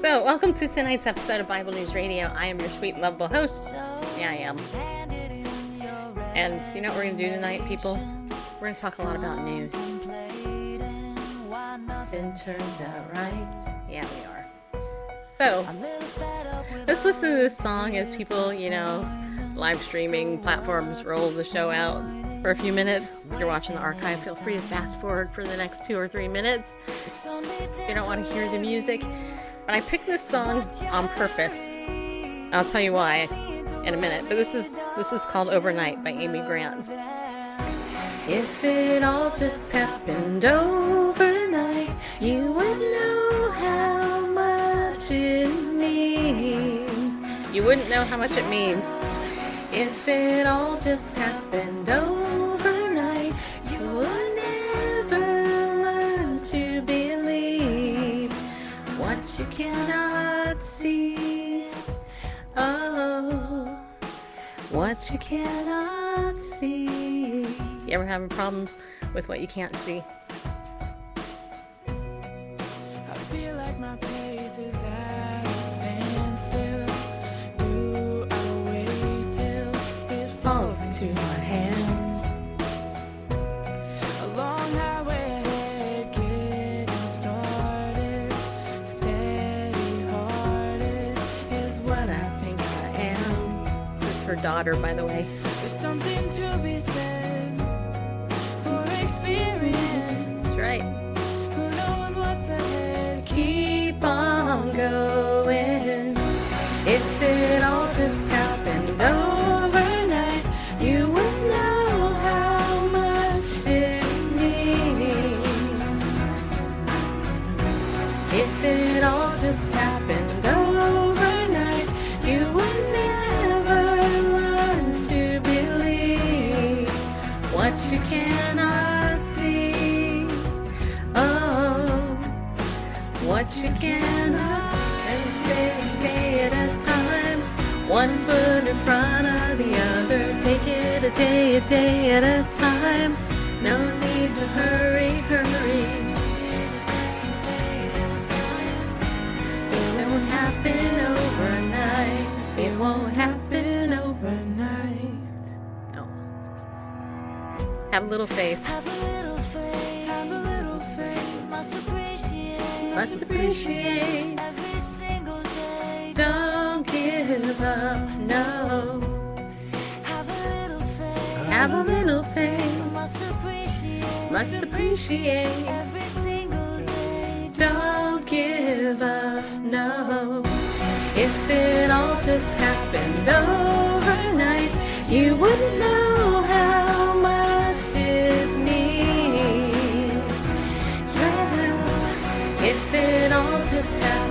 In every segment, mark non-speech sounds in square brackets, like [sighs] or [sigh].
So, welcome to tonight's episode of Bible News Radio. I am your sweet, and lovable host. Yeah, I am. And you know what we're going to do tonight, people? We're going to talk a lot about news. Nothing turns out right. Yeah, we are. So, let's listen to this song as people, you know, live streaming platforms roll the show out for a few minutes. If you're watching the archive, feel free to fast forward for the next two or three minutes if you don't want to hear the music. But I picked this song on purpose. I'll tell you why in a minute. But this is this is called Overnight by Amy Grant. If it all just happened overnight, you would know how much it means. You wouldn't know how much it means. If it all just happened overnight, you would you cannot see. Oh, what you cannot see. You ever have a problem with what you can't see? Feel like her daughter, by the way. There's something to be said for experience. That's right. Who knows what's ahead? keep on going. What you cannot let's take a day at a time. One foot in front of the other. Take it a day a day at a time. No need to hurry hurry. It won't happen overnight. It won't happen overnight. Oh, faith Have a little faith, must appreciate every single day. Don't give up, no. Have a little faith, Have a little faith, must appreciate must appreciate. every single day. Don't give up, no. If it all just happened overnight, you wouldn't know it all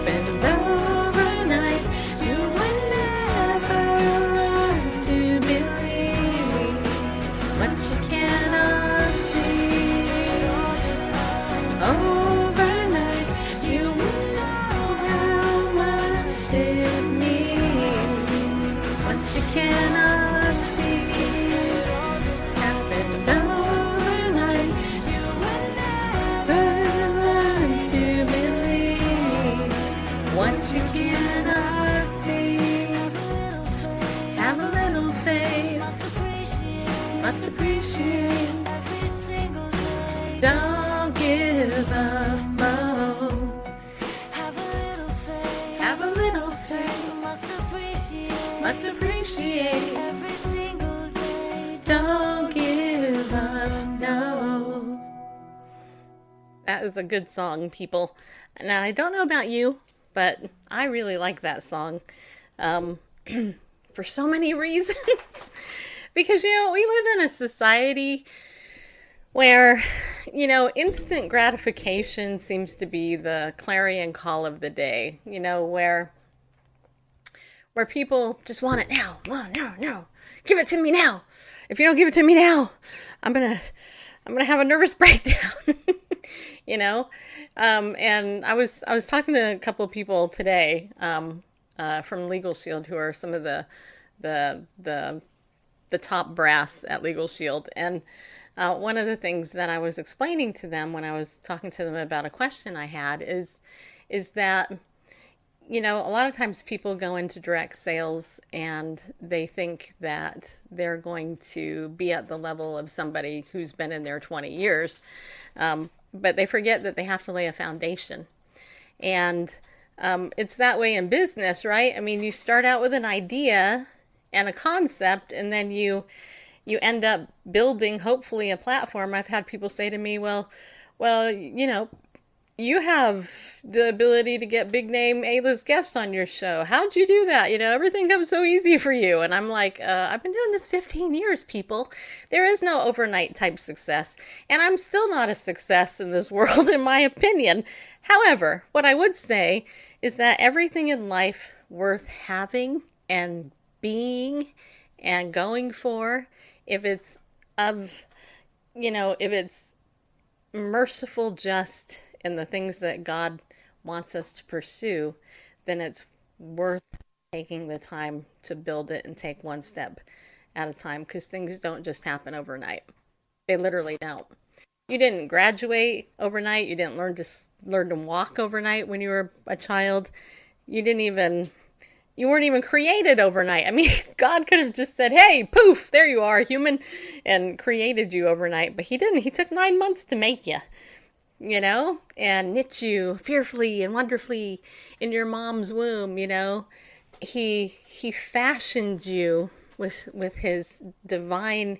That is a good song, people. Now, I don't know about you, but I really like that song um, [clears throat] for so many [laughs] reasons. because, you know, we live in a society where you know instant gratification seems to be the clarion call of the day you know where where people just want it now no no no give it to me now if you don't give it to me now i'm gonna i'm gonna have a nervous [laughs] breakdown you know? Um, and i was i was talking to a couple of people today um, uh, from LegalShield who are some of the the the the top brass at LegalShield. And uh, one of the things that I was explaining to them when I was talking to them about a question I had is is that you know a lot of times people go into direct sales and they think that they're going to be at the level of somebody who's been in there 20 years um, but they forget that they have to lay a foundation. And um, it's that way in business right? I mean you start out with an idea and a concept and then you you end up building hopefully a platform. I've had people say to me well well you know you have the ability to get big name a-list guests on your show. How'd you do that? You know everything comes so easy for you. And i'm like uh, i've been doing this 15 years people. There is no overnight type success. And i'm still not a success in this [laughs] world in my opinion. However what i would say is that everything in life worth having and being and going for if it's of you know if it's merciful just in the things that god wants us to pursue then it's worth taking the time to build it and take one step at a time because things don't just happen overnight. They literally don't. You didn't graduate overnight. You didn't learn to learn to walk overnight when you were a child. You didn't even you weren't even created overnight. I mean, [laughs] God could have just said, hey, poof, there you are, human, and created you overnight, but He didn't. He took nine months to make you, you know, and knit you fearfully and wonderfully in your mom's womb, you know. He he fashioned you with with his divine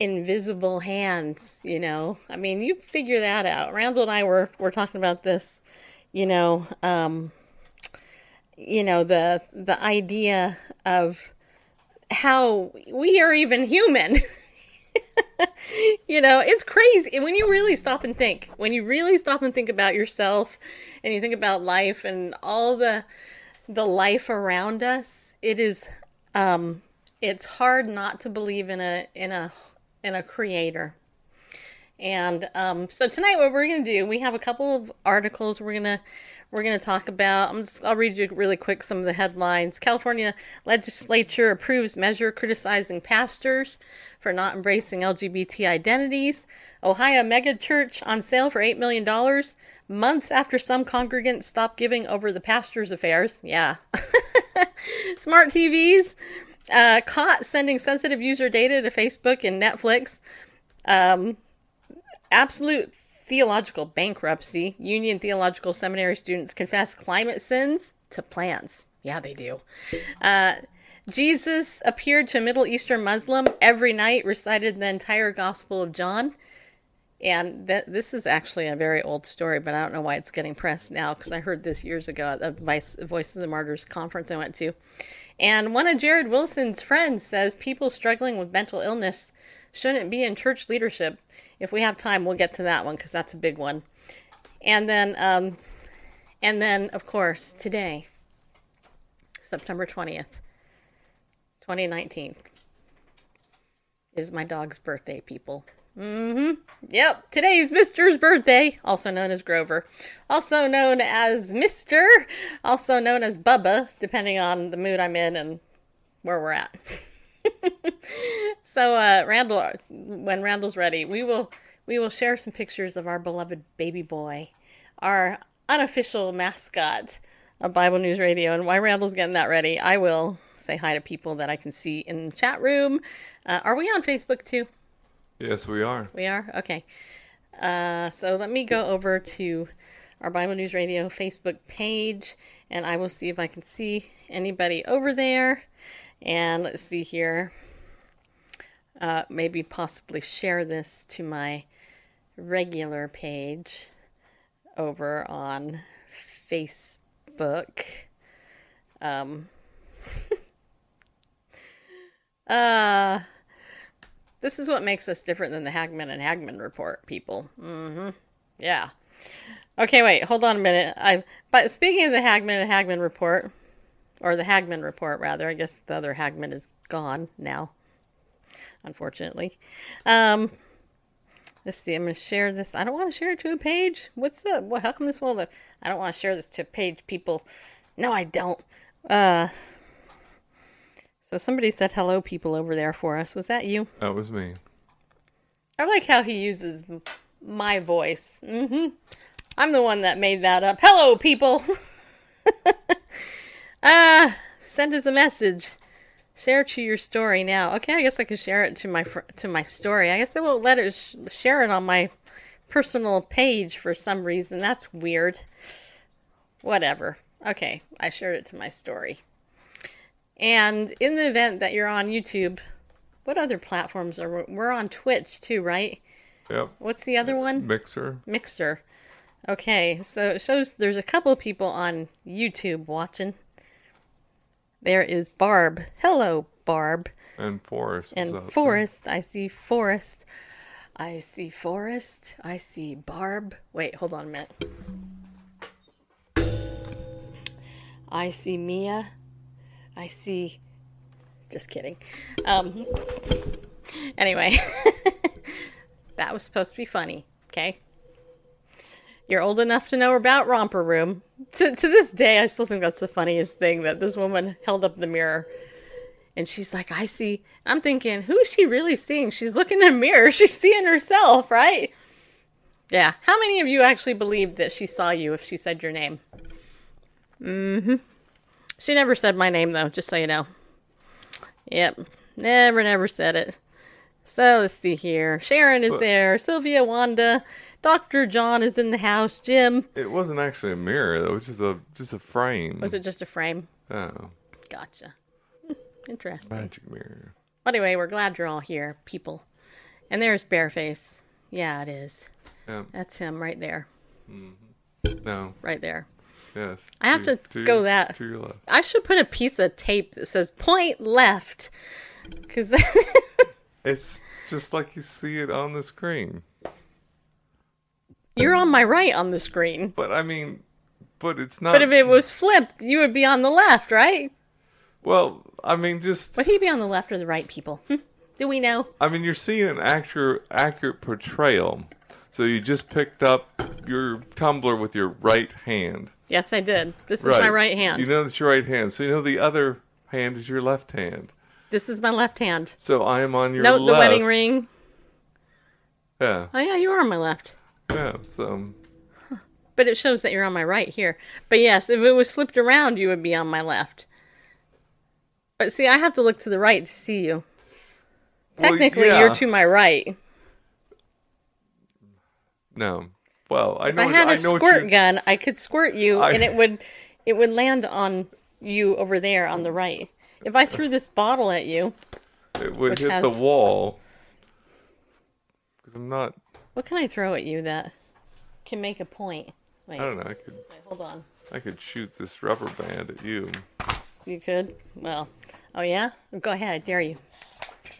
invisible hands, you know. I mean, you figure that out. Randall and I were were talking about this, you know, um you know the the idea of how we are even human [laughs] you know it's crazy. When you really stop and think when you really stop and think about yourself and you think about life and all the the life around us it is um it's hard not to believe in a in a in a creator. And um, so tonight, what we're going to do, we have a couple of articles we're going to we're going to talk about. I'm just I'll read you really quick some of the headlines. California legislature approves measure criticizing pastors for not embracing LGBT identities. Ohio mega church on sale for eight million dollars months after some congregants stopped giving over the pastor's affairs. Yeah. [laughs] Smart TVs uh, caught sending sensitive user data to Facebook and Netflix. Um, absolute theological bankruptcy. Union Theological Seminary students confess climate sins to plants. Yeah, they do. Uh, Jesus appeared to a Middle Eastern Muslim every night, recited the entire Gospel of John. And th- this is actually a very old story, but I don't know why it's getting pressed now because I heard this years ago at the Vice, Voice of the Martyrs conference I went to. And one of Jared Wilson's friends says people struggling with mental illness shouldn't be in church leadership. If we have time, we'll get to that one because that's a big one. And then, um, and then, of course, today, September 20th, 2019, is my dog's birthday, people. Mm-hmm. Yep. Today's Mister's birthday, also known as Grover, also known as Mister, also known as Bubba, depending on the mood I'm in and where we're at. [laughs] [laughs] so, uh, Randall, when Randall's ready, we will we will share some pictures of our beloved baby boy, our unofficial mascot of Bible News Radio. And while Randall's getting that ready, I will say hi to people that I can see in the chat room. Uh, are we on Facebook too? Yes, we are. We are? Okay. Uh, so let me go over to our Bible News Radio Facebook page and I will see if I can see anybody over there. And let's see here. Uh, maybe possibly share this to my regular page over on Facebook. Um, [laughs] uh, This is what makes us different than the Hagmann and Hagmann report people. Mm-hmm. Yeah. Okay, wait, hold on a minute. I but speaking of the Hagmann and Hagmann report, or the Hagmann report rather, I guess the other Hagmann is gone now. Unfortunately. Um let's see, I'm gonna share this. I don't want to share it to a page. What's up? Well, how come this won't I don't want to share this to page people. No, I don't. Uh so somebody said hello people over there for us. Was that you? That was me. I like how he uses my voice. hmm I'm the one that made that up. Hello, people. [laughs] Ah, send us a message. Share to your story now. Okay, I guess I can share it to my fr- to my story. I guess I won't let it sh- share it on my personal page for some reason. That's weird. Whatever. Okay, I shared it to my story. And in the event that you're on YouTube, what other platforms are we- we're on Twitch too, right? Yep. What's the other one? Mixer. Mixer. Okay, so it shows there's a couple people on YouTube watching. There is Barb. Hello, Barb. And Forrest. And. Forrest. I see Forrest. I see Forrest. I see Barb. Wait, hold on a minute. I see Mia. I see. Just kidding. Um. Anyway, [laughs] that was supposed to be funny. Okay. You're old enough to know about Romper Room. To, to this day, I still think that's the funniest thing that this woman held up the mirror and she's like, I see. I'm thinking, who is she really seeing? She's looking in a mirror. [laughs] She's seeing herself, right? Yeah. How many of you actually believed that she saw you if she said your name? Mm-hmm. She never said my name, though, just so you know. Yep. Never, never said it. So let's see here. Sharon is there. Sylvia, Wanda. Dr. John is in the house. Jim. It wasn't actually a mirror. It was just a just a frame. Was it just a frame? Oh, Gotcha. [laughs] Interesting. magic mirror. Anyway, we're glad you're all here, people. And there's Bareface. Yeah, it is. Yeah. That's him right there. Mm-hmm. No. Right there. Yes. I have to go your- that- To your left. I should put a piece of tape that says point left. Because [laughs] It's just like you see it on the screen. You're on my right on the screen. But I mean, but it's not. But if it was flipped, you would be on the left, right? well, I mean, just Would he be on the left or the right, people? Hmm? Do we know? I mean, you're seeing an accurate accurate portrayal. So you just picked up your tumbler with your right hand. Yes, I did. This is my right hand. You know that's your right hand. So you know the other hand is your left hand. this is my left hand. So I am on your left. Note left. the wedding ring. Yeah, Oh, yeah, you are on my left. Yeah. So um, But it shows that you're on my right here. But yes, if it was flipped around, you would be on my left. But see, I have to look to the right to see you. Well, Technically, yeah. you're to my right. no. Well, I If know. I had a I squirt gun, I could squirt you, I- and it would, it would land on you over there on the right. If I threw this bottle at you, It would hit has- the wall. Because I'm not. What can I throw at you that can make a point? Wait, I don't know. I could. wait, hold on. I could shoot this rubber band at you. You could. Well, oh yeah. Go ahead. I dare you.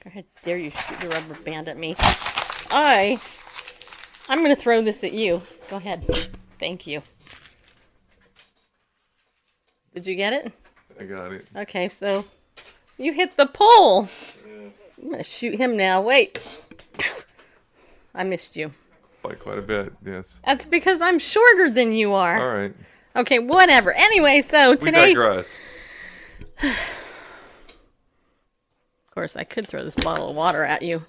Go ahead. Dare you shoot the rubber band at me? I. I'm gonna throw this at you. Go ahead. Thank you. Did you get it? I got it. Okay, so you hit the pole. I'm gonna shoot him now. Wait. I missed you. By quite a bit. Yes. That's because I'm shorter than you are. All right. Okay, whatever. Anyway, so today. We today, [sighs] of course, I could throw this bottle of water at you.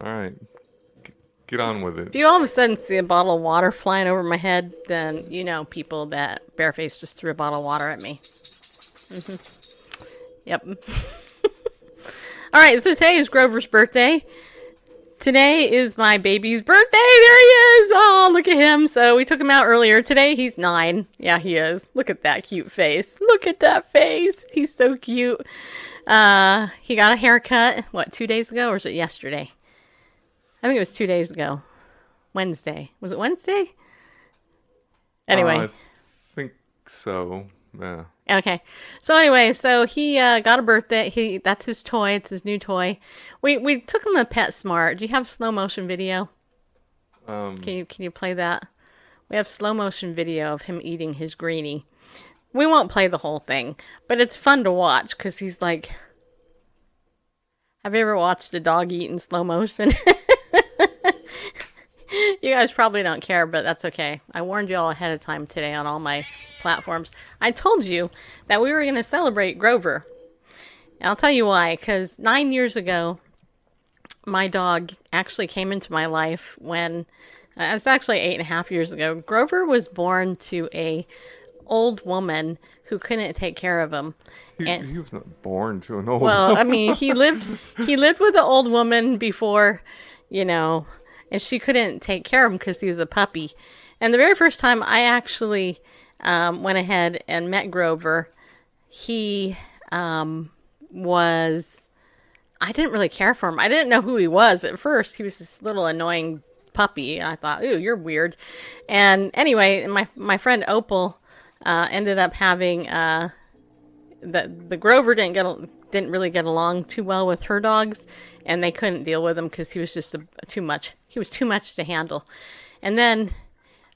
All right. Get on with it. If you all of a sudden see a bottle of water flying over my head, then you know, people, that Bareface just threw a bottle of water at me. hmm Yep. [laughs] all right, so today is Grover's birthday. Today is my baby's birthday. There he is. Oh, look at him. So we took him out earlier. Today he's nine. Yeah, he is. Look at that cute face. Look at that face. He's so cute. Uh, he got a haircut, what, two days ago or was it yesterday? I think it was two days ago. Wednesday. Was it Wednesday? Anyway, Uh, I think so. Yeah. Okay. So anyway, so he uh, got a birthday. He that's his toy. It's his new toy. We we took him to PetSmart. Do you have slow motion video? Um, Can you can you play that? We have slow motion video of him eating his greenie. We won't play the whole thing, but it's fun to watch because he's like. Have you ever watched a dog eat in slow motion? [laughs] you guys probably don't care, but that's okay. I warned you all ahead of time today on all my platforms. I told you that we were going to celebrate Grover. And I'll tell you why. Because nine years ago, my dog actually came into my life when uh, it was actually eight and a half years ago. Grover was born to a old woman who couldn't take care of him. he, And- he was not born to an old. Well, I mean, he lived he lived with an old woman before, you know, and she couldn't take care of him because he was a puppy. And the very first time I actually um, went ahead and met Grover, he um, was. I didn't really care for him. I didn't know who he was at first. He was this little annoying puppy, and I thought, "Ooh, you're weird." And anyway, my my friend Opal uh, ended up having. Uh, the the Grover didn't get al- didn't really get along too well with her dogs, and they couldn't deal with him because he was just a, too much. He was too much to handle. And then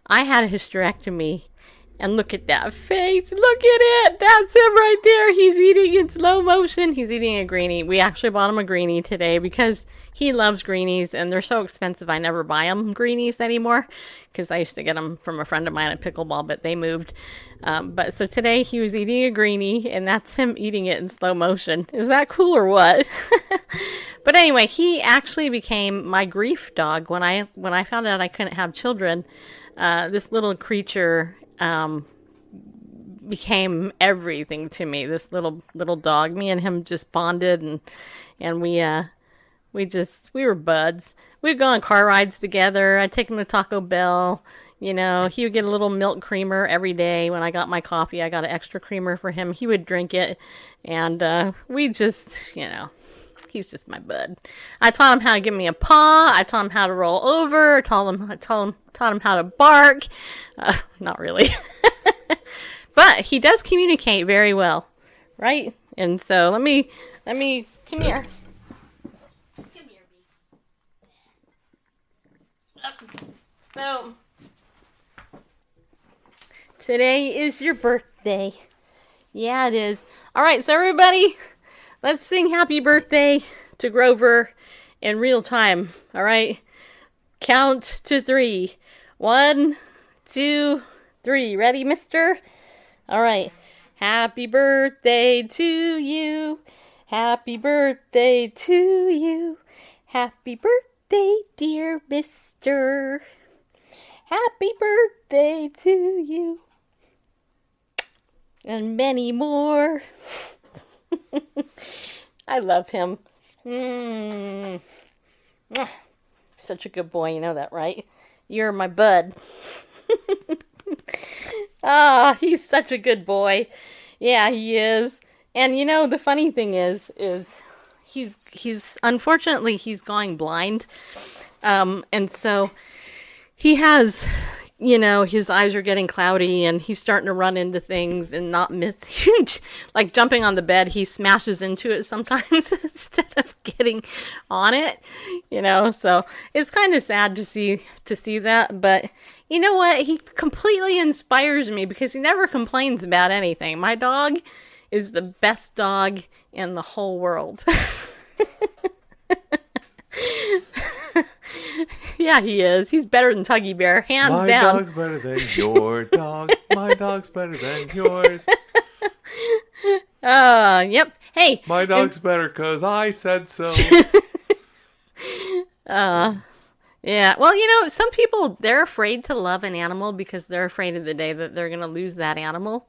I had a hysterectomy, and look at that face! Look at it! That's him right there. He's eating in slow motion. He's eating a greenie. We actually bought him a greenie today because he loves greenies, and they're so expensive. I never buy him greenies anymore because I used to get them from a friend of mine at pickleball, but they moved. Um, but so today he was eating a greenie, and that's him eating it in slow motion. Is that cool or what? [laughs] but anyway, he actually became my grief dog when I when I found out I couldn't have children. Uh, this little creature um, became everything to me. This little little dog. Me and him just bonded, and and we uh, we just we were buds. We'd go on car rides together. I'd take him to Taco Bell. You know, he would get a little milk creamer every day. When I got my coffee, I got an extra creamer for him. He would drink it, and uh, we just, you know, he's just my bud. I taught him how to give me a paw. I taught him how to roll over. I taught him, I taught him, taught him how to bark. Uh, [laughs] not really, [laughs] but he does communicate very well, right? And so let me, let me come here. Come here. So today is your birthday. Yeah, it is. All right, so everybody, let's sing happy birthday to Grover in real time. All right, count to three. One, two, three. Ready, mister? All right. Happy birthday to you. Happy birthday to you. Happy birthday, dear mister. Happy birthday to you. And many more. [laughs] I love him. Mm. Such a good boy, you know that, right? You're my bud. [laughs] ah, he's such a good boy. Yeah, he is. And you know, the funny thing is, is he's he's unfortunately he's going blind. Um, and so he has you know his eyes are getting cloudy and he's starting to run into things and not miss [laughs] huge like jumping on the bed he smashes into it sometimes [laughs] instead of getting on it you know? So it's kind of sad to see to see that but you know what? He completely inspires me because he never complains about anything. My dog is the best dog in the whole world [laughs] [laughs] yeah, he is. He's better than Tuggy Bear, hands My down. My dog's better than [laughs] your dog. My dog's better than yours. [laughs] Uh, yep. Hey, My dog's better because I said so. yeah. Well, you know, some people they're afraid to love an animal because they're afraid of the day that they're going to lose that animal.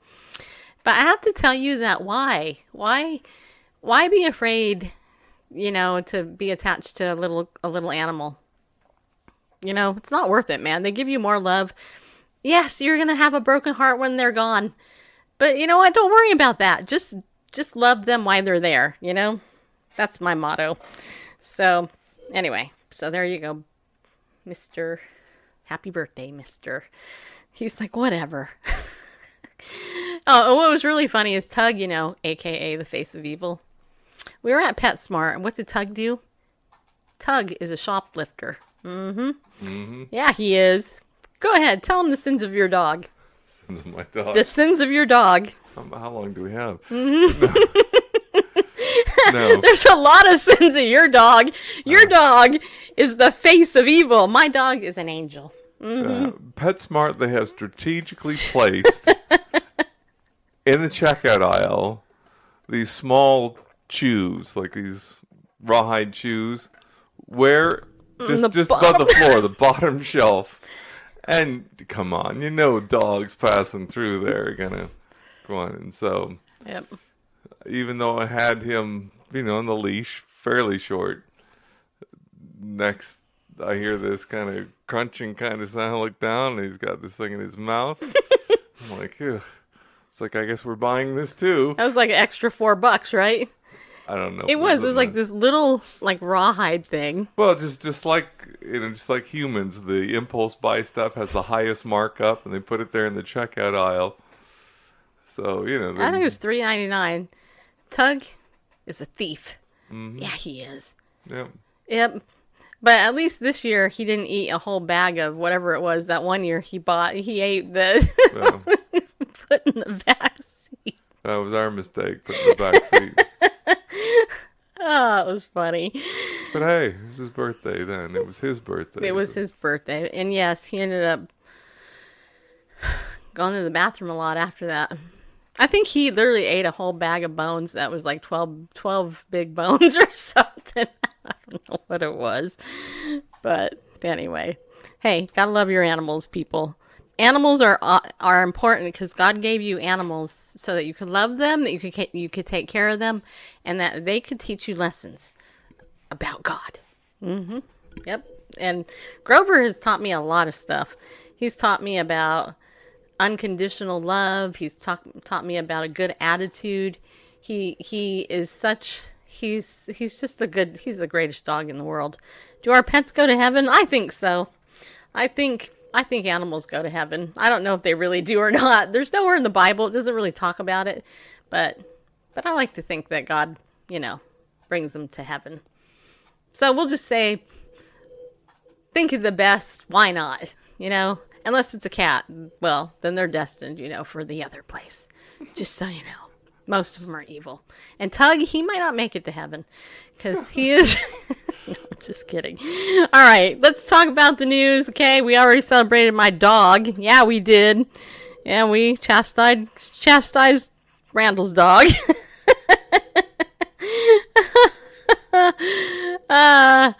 But I have to tell you that why? Why why be afraid, you know, to be attached to a little a little animal? You know, it's not worth it, man. They give you more love. Yes, you're going to have a broken heart when they're gone. But you know what? Don't worry about that. Just just love them while they're there, you know? That's my motto. So, anyway, so there you go. Mr. Happy birthday, Mister. He's like, whatever. [laughs] Oh, what was really funny is Tug, you know, aka the face of evil. We were at PetSmart, and what did Tug do? Tug is a shoplifter. Mm-hmm. Mm-hmm. Yeah, he is. Go ahead, tell him the sins of your dog. Sins of my dog. The sins of your dog. How, how long do we have? Mm-hmm. No. [laughs] no. There's a lot of sins of your dog. Your dog is the face of evil. My dog is an angel. Uh, PetSmart, they have strategically placed [laughs] in the checkout aisle these small chews, like these rawhide chews, where Mm, just the just above the [laughs] floor, the bottom [laughs] shelf. And come on, you know dogs passing through there are gonna go on, and so Yep. even though I had him, you know, on the leash, fairly short. Next, I hear this kind of crunching kind of sound. I look down, and he's got this thing in his mouth. [laughs] I'm like, Ew. it's like I guess we're buying this too. That was like an extra four bucks, right? I don't know. It was. It was like this little like rawhide thing. Well, just just like you know, just like humans, the impulse buy stuff has the highest markup, and they put it there in the checkout aisle. So you know, I think it was three ninety nine. Tug is a thief. Mm-hmm. Yeah, he is. Yep. Yep. But at least this year he didn't eat a whole bag of whatever it was that one year he bought. He ate the Well, [laughs] put in the back seat. that was our mistake, putting the back seat. [laughs] Oh, it was funny. But hey, it was his birthday then. It was his birthday. It was so- his birthday. And yes, he ended up going to the bathroom a lot after that. I think he literally ate a whole bag of bones that was like 12, 12 big bones [laughs] or something. [laughs] I don't know what it was. But anyway, hey, gotta love your animals, people. Animals are uh, are important because God gave you animals so that you could love them, that you could you could take care of them, and that they could teach you lessons about God. Mm-hmm. Yep. And Grover has taught me a lot of stuff. He's taught me about unconditional love. He's taught taught me about a good attitude. He he is such he's he's just a good he's the greatest dog in the world. Do our pets go to heaven? I think so. I think I think animals go to heaven. I don't know if they really do or [laughs] not. There's nowhere in the Bible it doesn't really talk about it, but but I like to think that God, you know, brings them to heaven. So we'll just say think of the best. Why not? You know, unless it's a cat, well, then they're destined, you know, for the other place. Just so you know, most of them are evil. And Tug, he might not make it to heaven because he is. [laughs] [laughs] [laughs] just kidding. All right, let's talk about the news. Okay, we already celebrated my dog. Yeah, we did. Yeah, we chastised chastised Randall's dog. [laughs] uh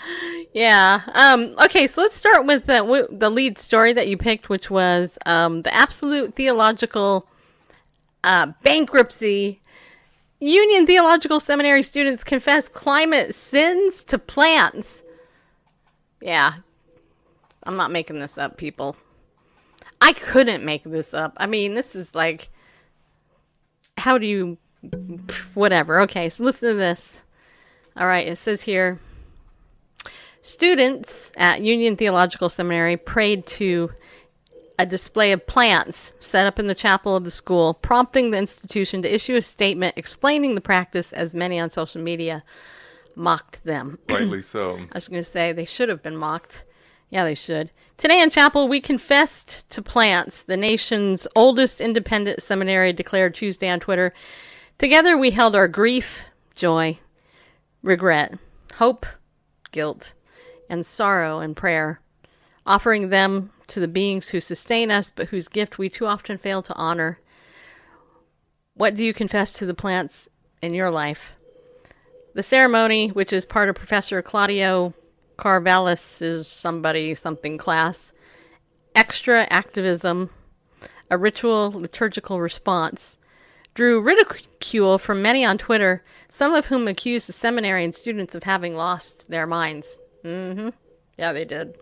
yeah. Um, okay, so let's start with the, w- the lead story that you picked, which was um, the absolute theological uh, bankruptcy. Union Theological Seminary students confess climate sins to plants. Yeah. I'm not making this up, people. I couldn't make this up. I mean, this is like. How do you. Whatever. Okay, so listen to this. All right, it says here. Students at Union Theological Seminary prayed to a display of plants set up in the chapel of the school, prompting the institution to issue a statement explaining the practice as many on social media mocked them. [clears throat] rightly so. I was going to say they should have been mocked. Yeah, they should. Today in chapel, we confessed to plants, the nation's oldest independent seminary declared Tuesday on Twitter. Together, we held our grief, joy, regret, hope, guilt, and sorrow in prayer, offering them to the beings who sustain us, but whose gift we too often fail to honor. What do you confess to the plants in your life? The ceremony, which is part of Professor Claudio Carvalhaes's somebody something class, Extractivism, a ritual liturgical response, drew ridicule from many on Twitter, some of whom accused the seminary and students of having lost their minds. Mm-hmm. Yeah, they did.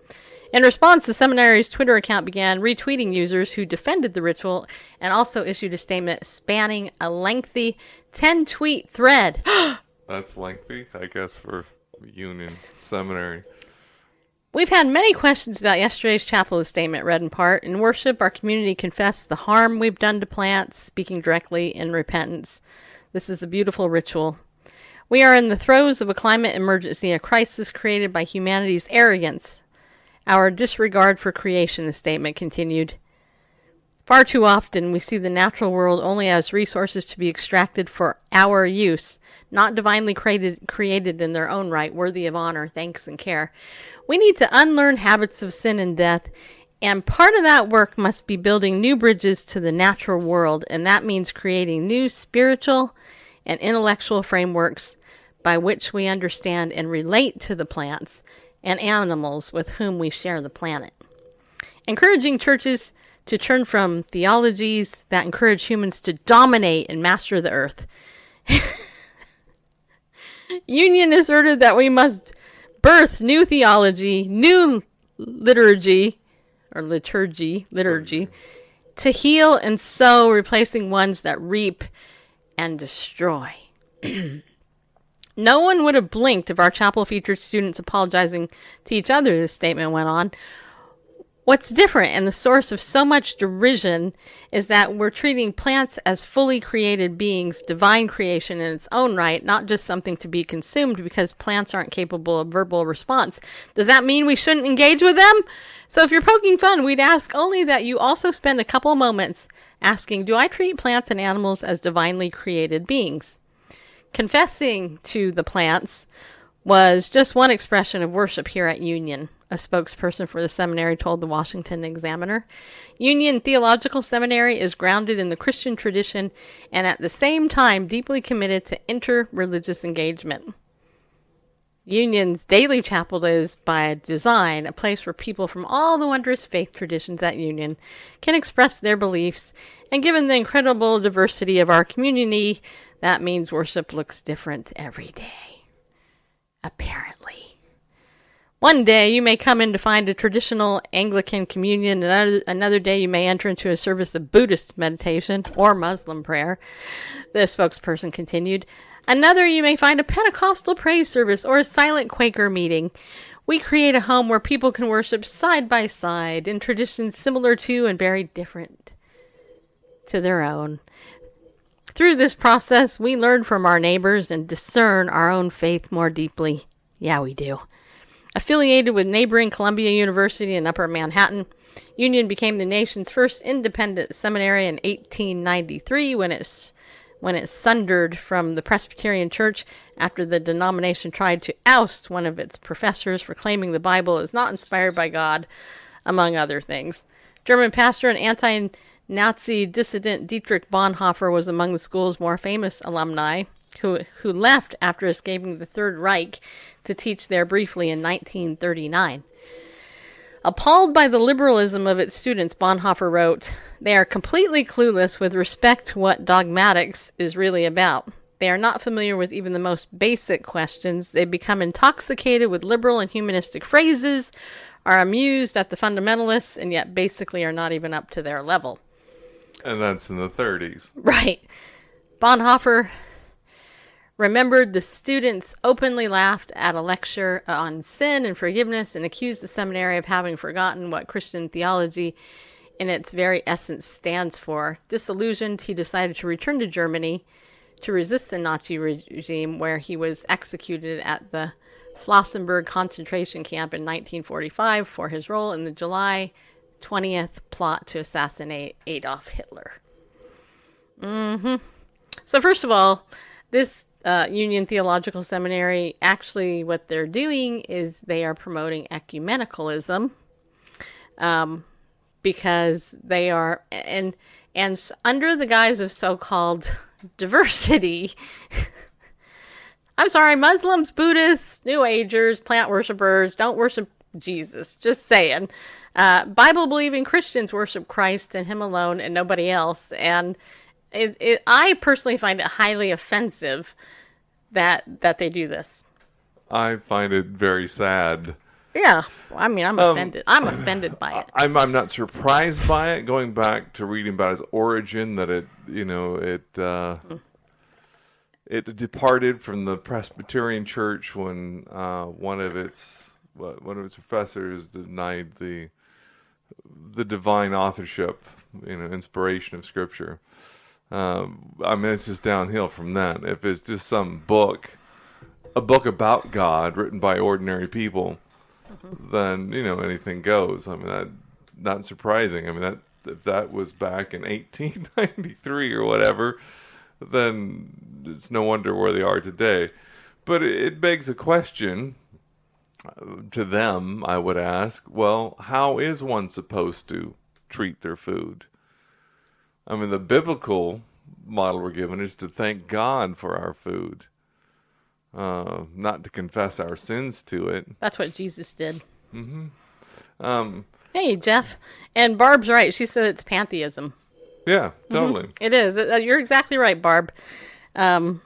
In response, the seminary's Twitter account began retweeting users who defended the ritual and also issued a statement spanning a lengthy 10 tweet thread. [gasps] That's lengthy, I guess, for Union Seminary. We've had many questions about yesterday's chapel statement read in part. In worship, our community confessed the harm we've done to plants, speaking directly in repentance. This is a beautiful ritual. We are in the throes of a climate emergency, a crisis created by humanity's arrogance, our disregard for creation, the statement continued. Far too often, we see the natural world only as resources to be extracted for our use, not divinely created, created in their own right, worthy of honor, thanks, and care. We need to unlearn habits of sin and death, and part of that work must be building new bridges to the natural world, and that means creating new spiritual and intellectual frameworks by which we understand and relate to the plants and animals with whom we share the planet. Encouraging churches to turn from theologies that encourage humans to dominate and master the earth. [laughs] Union asserted that we must birth new theology, new liturgy, or liturgy, liturgy, to heal and sow, replacing ones that reap and destroy. [clears throat] no one would have blinked if our chapel featured students apologizing to each other, this statement went on. What's different and the source of so much derision is that we're treating plants as fully created beings, divine creation in its own right, not just something to be consumed because plants aren't capable of verbal response. Does that mean we shouldn't engage with them? So if you're poking fun, we'd ask only that you also spend a couple moments asking, Do I treat plants and animals as divinely created beings? Confessing to the plants was just one expression of worship here at Union a spokesperson for the seminary told the Washington Examiner. Union Theological Seminary is grounded in the Christian tradition and at the same time deeply committed to interreligious engagement. Union's daily chapel is, by design, a place where people from all the wondrous faith traditions at Union can express their beliefs, and given the incredible diversity of our community, that means worship looks different every day. Apparently. One day you may come in to find a traditional Anglican communion, another, another day you may enter into a service of Buddhist meditation or Muslim prayer. The spokesperson continued. Another you may find a Pentecostal praise service or a silent Quaker meeting. We create a home where people can worship side by side in traditions similar to and very different to their own. Through this process, we learn from our neighbors and discern our own faith more deeply. Yeah, we do. Affiliated with neighboring Columbia University in Upper Manhattan, Union became the nation's first independent seminary in 1893 when it, when it sundered from the Presbyterian Church after the denomination tried to oust one of its professors for claiming the Bible is not inspired by God, among other things. German pastor and anti Nazi dissident Dietrich Bonhoeffer was among the school's more famous alumni who, who left after escaping the Third Reich to teach there briefly in 1939. Appalled by the liberalism of its students, Bonhoeffer wrote, They are completely clueless with respect to what dogmatics is really about. They are not familiar with even the most basic questions. They become intoxicated with liberal and humanistic phrases, are amused at the fundamentalists, and yet basically are not even up to their level. And that's in the 30s. Right. Bonhoeffer remembered the students openly laughed at a lecture on sin and forgiveness and accused the seminary of having forgotten what Christian theology in its very essence stands for. Disillusioned, he decided to return to Germany to resist the Nazi regime, where he was executed at the Flossenburg concentration camp in 1945 for his role in the July 20th plot to assassinate Adolf Hitler. hmm So, first of all, this uh, Union Theological Seminary, actually, what they're doing is they are promoting ecumenicalism, um, because they are and and under the guise of so-called [laughs] diversity. [laughs] I'm sorry, Muslims, Buddhists, New Agers, plant worshippers don't worship Jesus. Just saying. Uh, Bible believing Christians worship Christ and Him alone and nobody else. And it, it, I personally find it highly offensive that that they do this. I find it very sad. Yeah, I mean, I'm offended. I'm offended by it. I'm I'm not surprised by it. Going back to reading about its origin, that it you know it uh, it departed from the Presbyterian Church when uh, one of its one of his professors denied the the divine authorship, you know, inspiration of scripture. Um, I mean, it's just downhill from that. If it's just some book, a book about God written by ordinary people, then you know anything goes. I mean, that not surprising. I mean, that if that was back in 1893 or whatever, then it's no wonder where they are today. But it, begs a question uh, to them. I would ask, well, how is one supposed to treat their food? I mean, the biblical model we're given is to thank God for our food, uh, not to confess our sins to it. That's what Jesus did. Um, Hey, Jeff. And Barb's right. She said it's pantheism. yeah, totally. It is. Uh, You're exactly right, Barb. Um,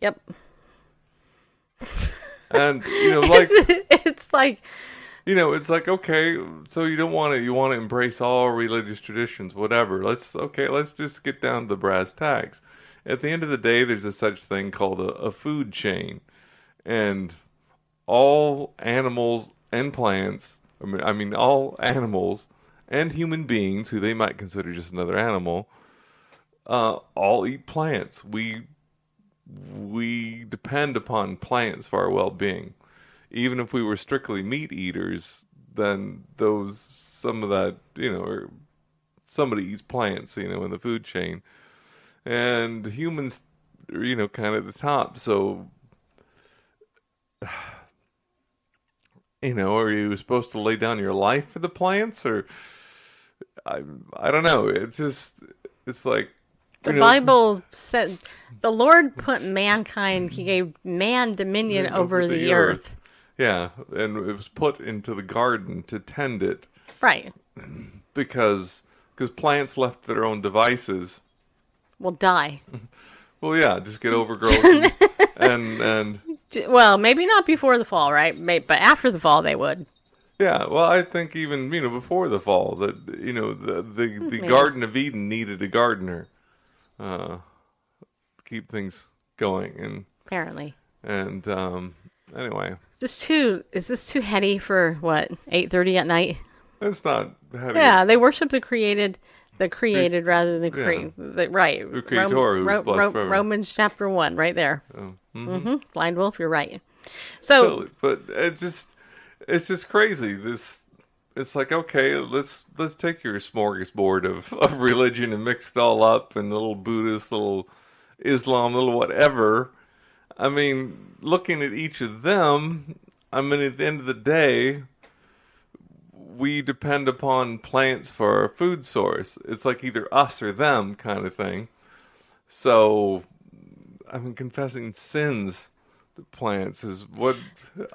yep. And you know, like It's, [laughs] it's like, [laughs] you know, it's like okay, so you don't want to you want to embrace all religious traditions, whatever. Let's okay, let's just get down to the brass tacks. At the end of the day, there's a such thing called a, a food chain, and all animals and plants. I mean, I mean, all animals and human beings, who they might consider just another animal, uh, all eat plants. We we depend upon plants for our well-being even if we were strictly meat eaters, then those some of that you know, or somebody eats plants, you know, in the food chain, and humans, are, you know, kind of the top. So, [sighs] you know, are you supposed to lay down your life for the plants, or I, I don't know. It's just, it's like the know, Bible said the Lord put mankind, He gave man dominion mm, over, the, earth. Yeah, and it was put into the garden to tend it. Right. [clears throat] because because plants left their own devices Will die. [laughs] well yeah just get overgrown and, [laughs] and and Well, maybe not before the fall, right? May- But after the fall, they would. yeah well i think even you know before the fall that you know the the, the garden of eden needed a gardener uh to keep things going and Apparently. and um anyway this too? Is this too heady for what? Eight thirty at night? it's not you- Yeah, they worship the created, the created rather than Yeah. create. The, right. The creator who's blessed forever. Romans chapter one, right there. Oh, hmm Blind Wolf, you're right. So but it just it's just crazy this it's like okay let's let's take your smorgasbord of, [laughs] of religion and mix it all up and little buddhist little islam little whatever i mean looking at each of them i mean at the end of the day we depend upon plants for our food source it's like either us or them kind of thing so i mean confessing sins to plants is what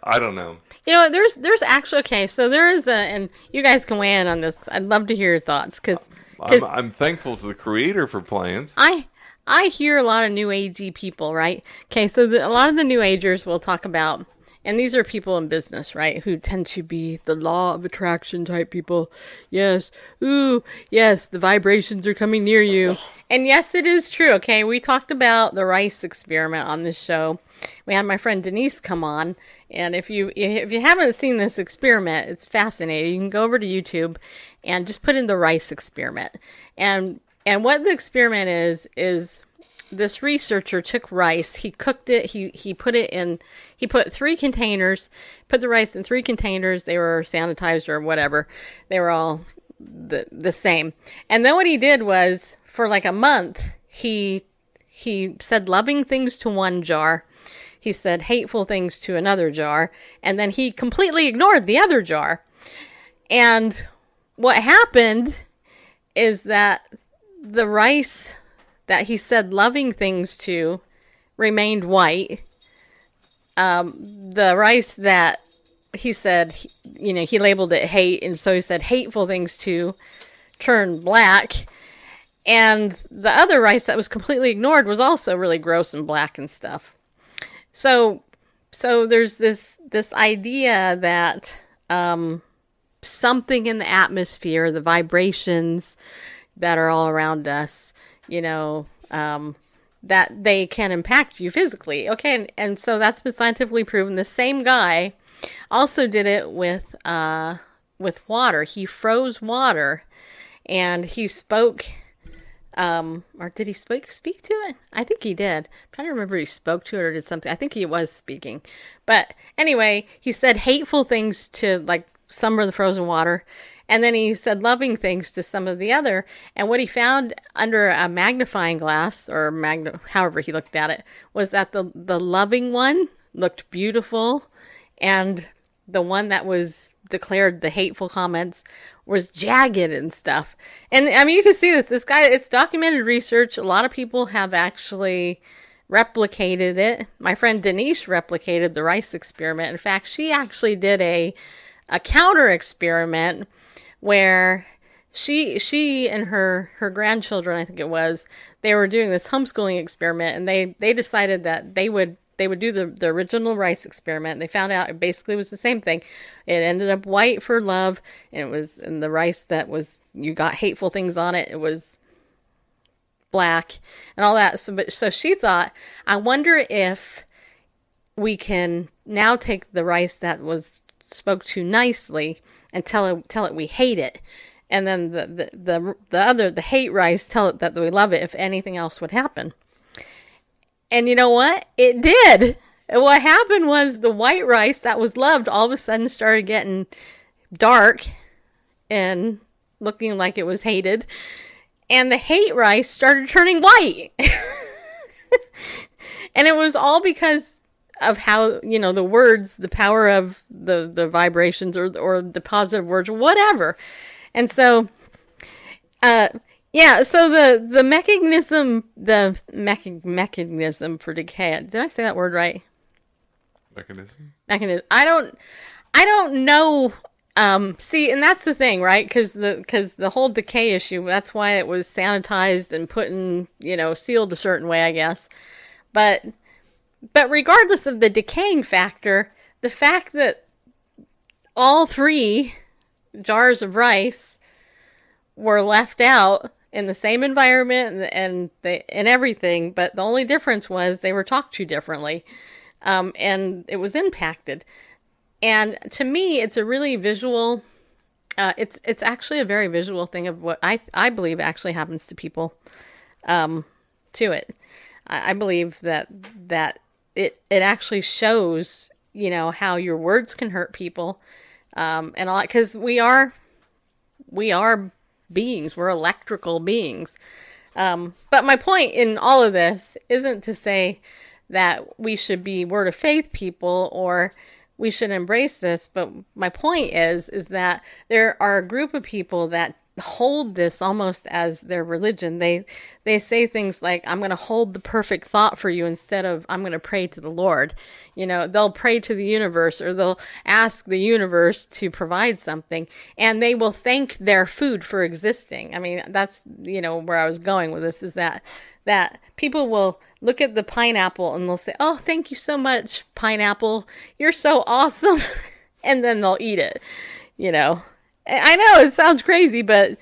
i don't know you know, there's there's actually okay. So there is a, and you guys can weigh in on this. 'cause I'd love to hear your thoughts because I'm, I'm thankful to the creator for plants I I hear a lot of new agey people, right? Okay, so the, a lot of the new agers will talk about, and these are people in business, right, who tend to be the law of attraction type people. Yes, ooh, yes, the vibrations are coming near you, and yes, it is true. Okay, we talked about the rice experiment on this show. We had my friend Denise come on, and if you if you haven't seen this experiment, it's fascinating. You can go over to YouTube and just put in the rice experiment, and and what the experiment is is this researcher took rice, he cooked it, he he put it in he put three containers, put the rice in three containers, they were sanitized or whatever. They were all the the same. And then what he did was for like a month, he he said loving things to one jar. He said hateful things to another jar, and then he completely ignored the other jar. And what happened is that the rice that he said loving things to remained white. Um, the rice that he said, you know, he labeled it hate, and so he said hateful things to turned black. And the other rice that was completely ignored was also really gross and black and stuff. So, so there's this this idea that um, something in the atmosphere, the vibrations that are all around us, you know, um, that they can impact you physically. Okay, and, and so that's been scientifically proven. The same guy also did it with uh, with water. He froze water, and he spoke. Um, or did he speak speak to it? I think he did. I'm trying to remember he spoke to it or did something. I think he was speaking. But anyway, he said hateful things to like some of the frozen water, and then he said loving things to some of the other. And what he found under a magnifying glass or magna, however he looked at it was that the the loving one looked beautiful, and the one that was declared the hateful comments was jagged and stuff. And I mean, you can see this. This guy, it's documented research. A lot of people have actually replicated it. My friend Denise replicated the rice experiment. In fact, she actually did a a counter experiment where she she and her her grandchildren, I think it was, they were doing this homeschooling experiment, and they they decided that they would they would do the, the original rice experiment. They found out it basically was the same thing. It ended up white for love, and it was in the rice that was you got hateful things on it. It was black and all that. So, but, so she thought, I wonder if we can now take the rice that was spoke to nicely and tell it tell it we hate it, and then the the the, the other the hate rice tell it that we love it if anything else would happen. And you know what? It did. And what happened was the white rice that was loved all of a sudden started getting dark and looking like it was hated. And the hate rice started turning white. [laughs] and it was all because of how, you know, the words, the power of the, the vibrations or, or the positive words, whatever. And so, uh, yeah, so the the mechanism the mecha- mechanism for decay. Did I say that word right? Mechanism. Mechanism. I don't I don't know um see and that's the thing, right? Cuz the cuz the whole decay issue, that's why it was sanitized and put in, you know, sealed a certain way, I guess. But but regardless of the decaying factor, the fact that all three jars of rice were left out in the same environment and and, they, and everything, but the only difference was they were talked to differently, um, and it was impacted. And to me, it's a really visual. Uh, it's it's actually a very visual thing of what I I believe actually happens to people. Um, to it, I, I believe that that it it actually shows you know how your words can hurt people, um, and a lot because we are we are beings. We're electrical beings. Um, but my point in all of this isn't to say that we should be word of faith people or we should embrace this. But my point is, is that there are a group of people that hold this almost as their religion. They they say things like I'm going to hold the perfect thought for you instead of I'm going to pray to the Lord. You know, they'll pray to the universe or they'll ask the universe to provide something and they will thank their food for existing. I mean, that's you know where I was going with this is that that people will look at the pineapple and they'll say, "Oh, thank you so much, pineapple. You're so awesome." [laughs] and then they'll eat it. You know, I know it sounds crazy, but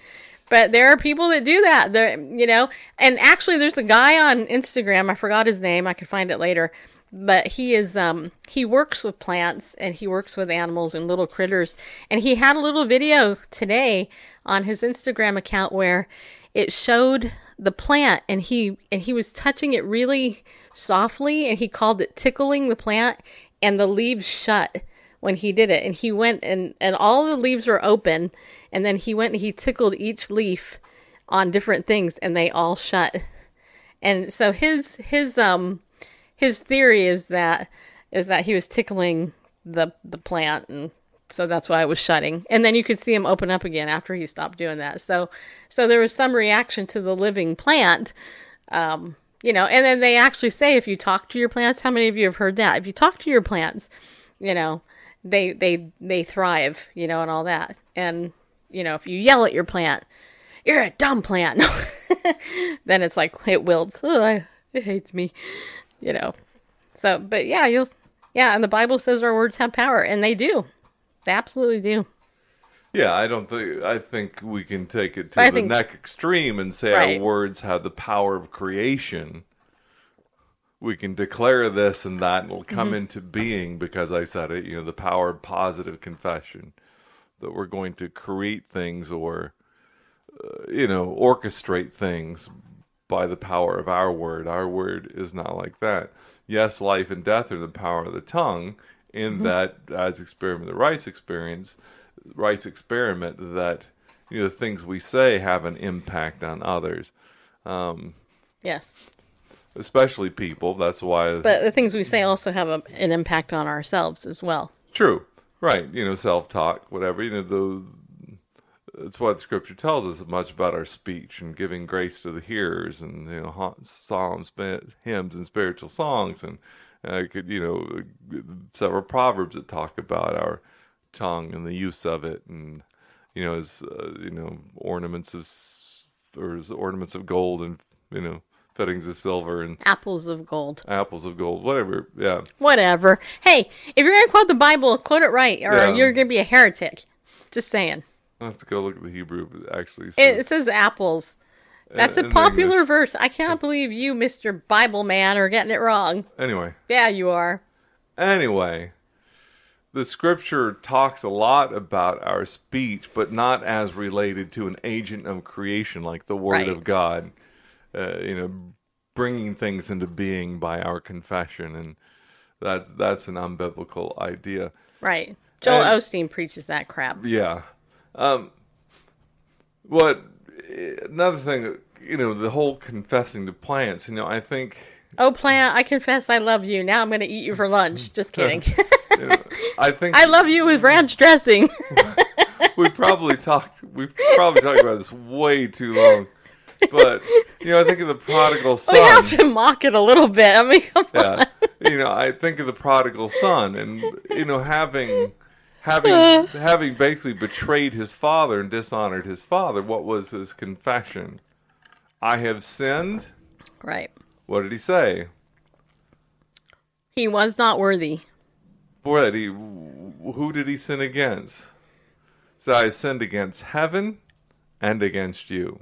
but there are people that do that. There, you know, and actually, there's a guy on Instagram. I forgot his name. I could find it later. But he is um he works with plants and he works with animals and little critters. And he had a little video today on his Instagram account where it showed the plant and he and he was touching it really softly and he called it tickling the plant and the leaves shut when he did it. And he went and and all the leaves were open and then he went and he tickled each leaf on different things and they all shut. And so his his um his theory is that is that he was tickling the the plant and so that's why it was shutting. And then you could see him open up again after he stopped doing that. So so there was some reaction to the living plant um you know and then they actually say if you talk to your plants how many of you have heard that? If you talk to your plants you know they they they thrive you know and all that and you know if you yell at your plant you're a dumb plant [laughs] then it's like it wilts oh, it hates me you know so but yeah you'll yeah and the bible says our words have power and they do they absolutely do Yeah, I don't think I think we can take it to I the think- next extreme and say Right. our words have the power of creation. We can declare this and that and it'll come Mm-hmm. into being because I said it, you know, the power of positive confession that we're going to create things or uh, you know, orchestrate things by the power of our word. Our word is not like that. Yes, life and death are the power of the tongue in Mm-hmm. that as experiment the rights experience rights experiment that you know the things we say have an impact on others Yes. Especially people that's why But the things we say also have a, an impact on ourselves as well. True. Right. You know, self talk, whatever. You know, those. It's what Scripture tells us much about our speech and giving grace to the hearers, and you know, psalms, hymns, and spiritual songs, and uh, could you know, several proverbs that talk about our tongue and the use of it, and you know, as uh, you know, ornaments of or as ornaments of gold, and you know, fittings of silver, and Apples of gold. apples of gold, whatever. Yeah. Whatever. Hey, if you're going to quote the Bible, quote it right, or Yeah. you're going to be a heretic. Just saying. I have to go look at the Hebrew. But actually, It, says- it says apples. That's a popular English. verse. I cannot believe you, Mr. Bible man, are getting it wrong. Anyway, Yeah, you are. anyway, the scripture talks a lot about our speech, but not as related to an agent of creation like the Word Right. of God. Uh, you know, bringing things into being by our confession, and that's that's an unbiblical idea. Right. Joel And- Osteen preaches that crap. Yeah. Um, what another thing, you know, the whole confessing to plants. You know, I think Oh, plant, I confess I love you. Now I'm going to eat you for lunch. [laughs] Just kidding. you know, I [laughs] think I love you with ranch [laughs] dressing. we probably talked we probably talked about this way too long. But you know, I think of the prodigal son. [laughs] we have to mock it a little bit. I mean, come on. Yeah. You know, I think of the prodigal son and you know, having having uh. having basically betrayed his father and dishonored his father, what was his confession? I have sinned. Right. What did he say? He was not worthy. For that he who did he sin against? Said I have sinned against heaven and against you.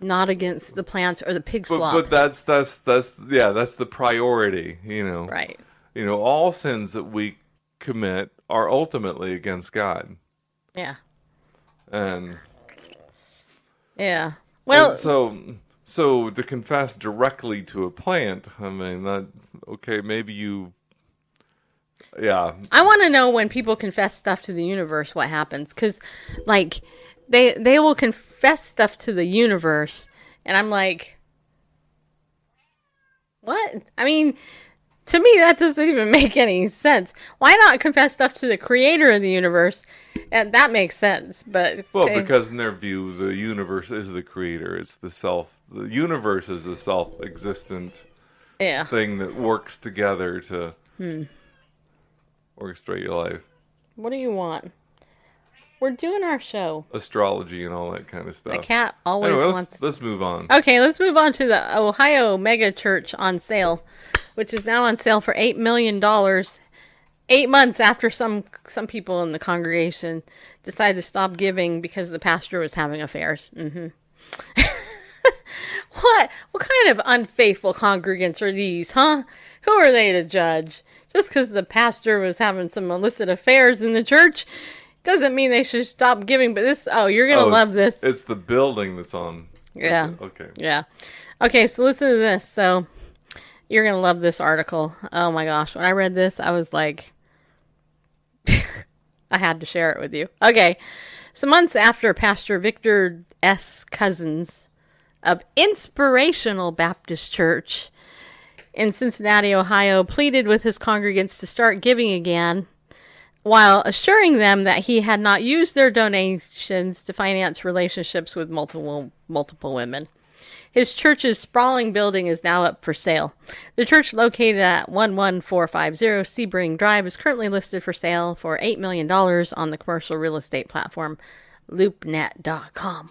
Not against the plants or the pig But, slop. but that's that's that's yeah that's the priority you know right. you know all sins that we commit are ultimately against god Yeah. and Yeah. Well, and so so to confess directly to a plant i mean that okay maybe you yeah I want to know when people confess stuff to the universe, what happens? Because, like, they they will confess stuff to the universe, and I'm like, what? I mean, to me, that doesn't even [laughs] make any sense. Why not confess stuff to the creator of the universe? And that makes sense. But well say- because in their view the universe is the creator it's the self the universe is the self-existent yeah, thing that works together to Hmm. orchestrate your life what do you want? We're doing our show. astrology and all that kind of stuff The cat always Anyway, wants let's, let's move on. Okay, let's move on to the Ohio Mega Church on sale, which is now on sale for eight million dollars. Eight months after some some people in the congregation decided to stop giving because the pastor was having affairs. Mm-hmm. [laughs] what what kind of unfaithful congregants are these, huh? Who are they to judge? Just because the pastor was having some illicit affairs in the church doesn't mean they should stop giving. But this, oh, you're gonna Oh, love this. It's the building that's on. Yeah. Okay. Yeah. Okay, so listen to this. So you're going to love this article. Oh my gosh. When I read this, I was like, [laughs] I had to share it with you. Okay. So months after Pastor Victor S. Couzens of Inspirational Baptist Church in Cincinnati, Ohio, pleaded with his congregants to start giving again while assuring them that he had not used their donations to finance relationships with multiple multiple women. His church's sprawling building is now up for sale. The church, located at 11450 Sebring Drive, is currently listed for sale for $8 million on the commercial real estate platform loopnet.com.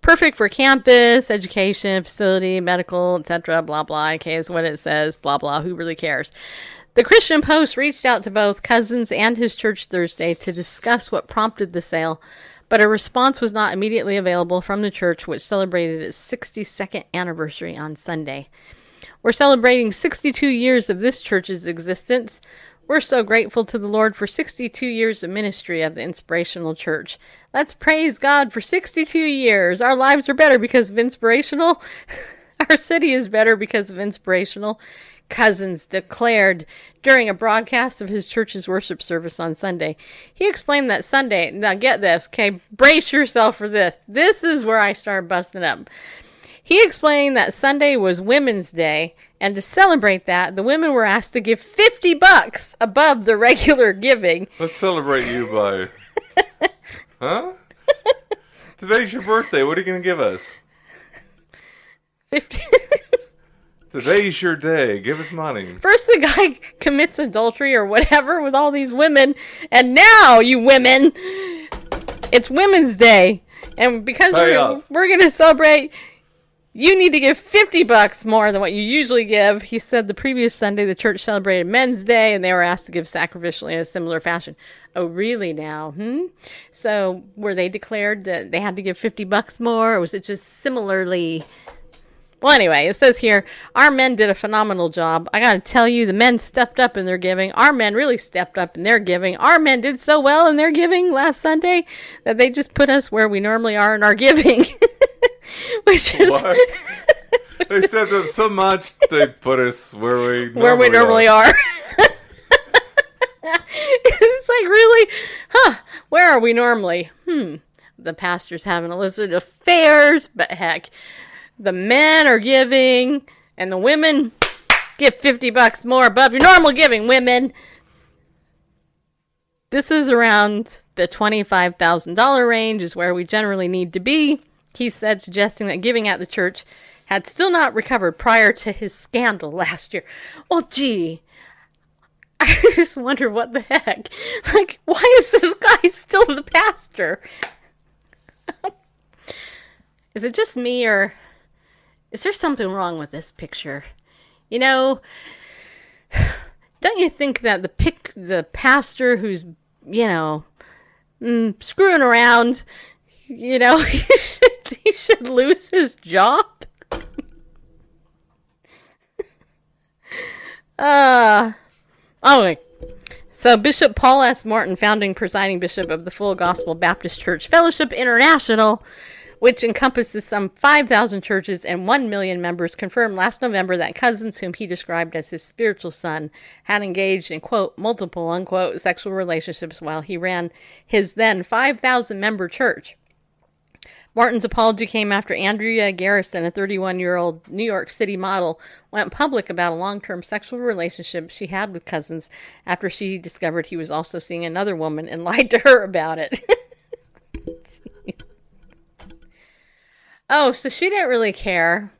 Perfect for campus, education, facility, medical, etc. Blah, blah. Okay, is what it says. Blah, blah. Who really cares? The Christian Post reached out to both Couzens and his church Thursday to discuss what prompted the sale, but a response was not immediately available from the church, which celebrated its 62nd anniversary on Sunday. We're celebrating 62 years of this church's existence. We're so grateful to the Lord for 62 years of ministry of the Inspirational Church. Let's praise God for 62 years. Our lives are better because of Inspirational. [laughs] Our city is better because of Inspirational. Couzens declared during a broadcast of his church's worship service on Sunday. He explained that Sunday, now get this, okay, brace yourself for this. This is where I start busting up. He explained that Sunday was Women's Day, and to celebrate that, the women were asked to give 50 bucks above the regular giving. Let's celebrate you by. [laughs] huh? Today's your birthday. What are you going to give us? 50 [laughs] Today's your day. Give us money. First, the guy [laughs] commits adultery or whatever with all these women, and now, you women, it's Women's Day, and because Hurry we're, up. we're going to celebrate, you need to give 50 bucks more than what you usually give. He said the previous Sunday the church celebrated Men's Day, and they were asked to give sacrificially in a similar fashion. Oh, really? Now, hmm. So, were they declared that they had to give 50 bucks more, or was it just similarly? Well, anyway, it says here, our men did a phenomenal job. I gotta tell you, the men stepped up in their giving. Our men really stepped up in their giving. Our men did so well in their giving last Sunday that they just put us where we normally are in our giving. [laughs] Which is What? [laughs] they stepped up so much, they put us where we normally where we normally are. [laughs] it's like, really? Huh, where are we normally? Hmm. The pastor's having illicit affairs, but heck, the men are giving, and the women give 50 bucks more above your normal giving, women. This is around the $25,000 range, is where we generally need to be, he said, suggesting that giving at the church had still not recovered prior to his scandal last year. Well, gee, I [laughs] just wonder what the heck. Like, why is this guy still the pastor? [laughs] is it just me, or is there something wrong with this picture? You know, [sighs] don't you think that the pic, the pastor who's, you know, mm, screwing around, you know, [laughs] he should, he should lose his job? [laughs] uh, oh, wait. So Bishop Paul S. Morton, founding presiding bishop of the Full Gospel Baptist Church Fellowship International, which encompasses some 5,000 churches and 1 million members, confirmed last November that Couzens, whom he described as his spiritual son, had engaged in, quote, multiple, unquote, sexual relationships while he ran his then 5,000 member church. Morton's apology came after Andrea Garrison, a 31 year old New York City model, went public about a long term sexual relationship she had with Couzens after she discovered he was also seeing another woman and [laughs] lied to her about it. [laughs] oh, so she didn't really care.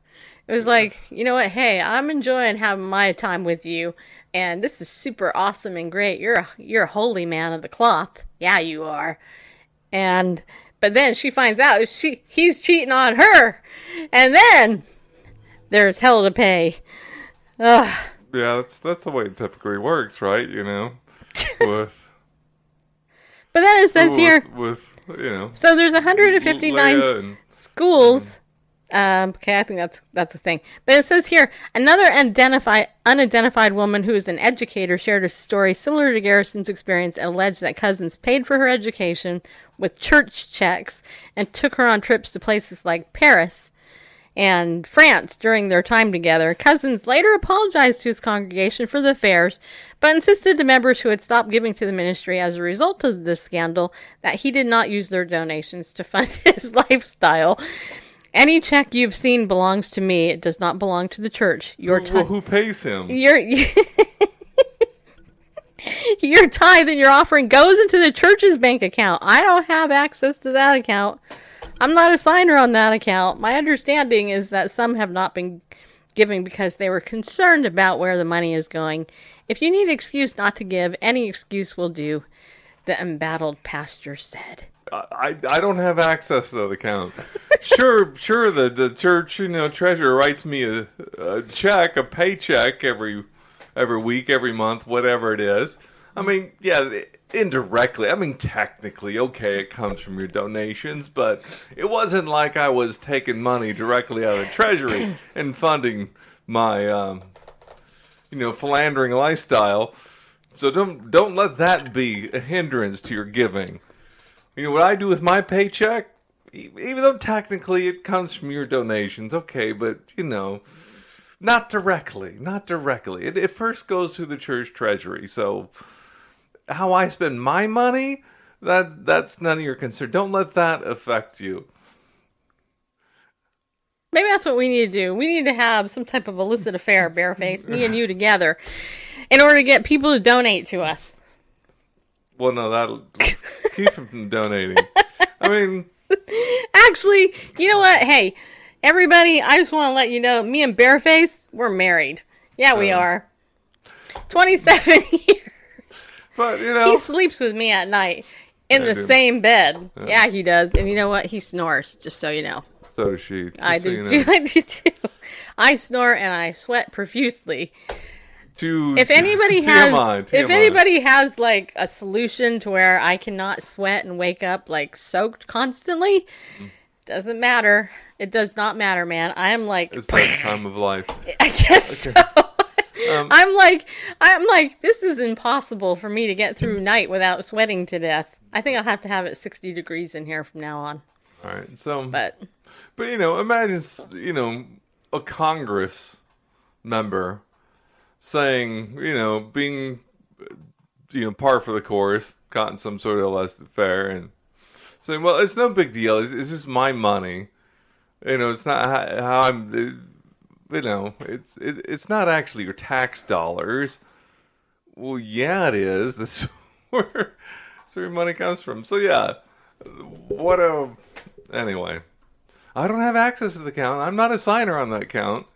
It was like, you know what? Hey, I'm enjoying having my time with you, and this is super awesome and great. You're a, you're a holy man of the cloth. Yeah, you are. And but then she finds out she he's cheating on her, and then there's hell to pay. Ugh. Yeah, that's that's the way it typically works, right? You know, [laughs] with But then it says with, here, with you know, so there's 159 and- schools. Um, okay, I think that's that's a thing. But it says here another identified unidentified woman who is an educator shared a story similar to Garrison's experience and alleged that Couzens paid for her education with church checks and took her on trips to places like Paris and France during their time together. Couzens later apologized to his congregation for the affairs, but insisted to members who had stopped giving to the ministry as a result of this scandal that he did not use their donations to [laughs] fund his lifestyle. Any check you've seen belongs to me. It does not belong to the church. Your time. who pays him? Your [laughs] your tithe and your offering goes into the church's bank account. I don't have access to that account. I'm not a signer on that account. My understanding is that some have not been giving because they were concerned about where the money is going. If you need excuse not to give, any excuse will do, the embattled pastor said. I, I don't have access to that account. [laughs] sure, sure. The the church, you know, treasurer writes me a, a check, a paycheck every every week, every month, whatever it is. I mean, yeah, indirectly. I mean, technically, okay, it comes from your donations, but it wasn't like I was taking money directly out of the treasury [clears throat] and funding my um, you know philandering lifestyle. So don't don't let that be a hindrance to your giving. You know what I do with my paycheck, even though technically it comes from your donations, okay, but you know, not directly, not directly. It, it first goes through the church treasury. So how I spend my money, that that's none of your concern. Don't let that affect you. Maybe that's what we need to do. We need to have some type of illicit affair, bareface, me and you [laughs] together, in order to get people to donate to us. Well, no, that'll [laughs] keep them from donating. I mean, Actually, you know what? Hey, everybody, I just want to let you know, me and Bareface, we're married. Yeah, we Oh. are. 27 [laughs] years. But you know, He sleeps with me at night in I the same bed. Yeah, he does. And you know what? He snores, just so you know. so does she. just I so do you too. [laughs] I do too. I snore and I sweat profusely. To If anybody [laughs] TMI, has, if anybody has like a solution to where I cannot sweat and wake up like soaked constantly, mm. doesn't matter. It does not matter, man. I am like, it's that time of life. [laughs] I guess so. Um, I'm like, I'm like, this is impossible for me to get through night without sweating to death. I think I'll have to have it 60 degrees in here from now on. All right, so But But you know, imagine you know a Congress member saying, you know, being you know par for the course, gotten some sort of less fair, and saying, well, it's no big deal. It's, it's just my money. You know, it's not how, how I'm. uh, You know, it's it, it's not actually your tax dollars. Well, yeah, it is. [laughs] That's where, that's where money comes from. So yeah, what a anyway. I don't have access to the account. I'm not a signer on that account.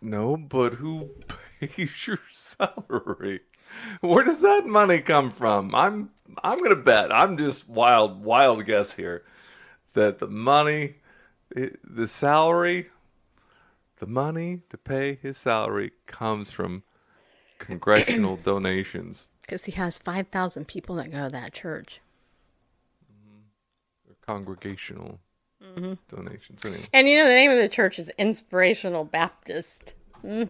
No, but who [laughs] pays your salary? Where does that money come from? I'm I'm gonna bet. I'm just wild wild guess here that the money, the salary, the money to pay his salary comes from congressional [clears throat] donations, because he has 5,000 people that go to that church. Mm-hmm. congregational mm-hmm. donations. Anyway. And you know, the name of the church is Inspirational Baptist. [laughs]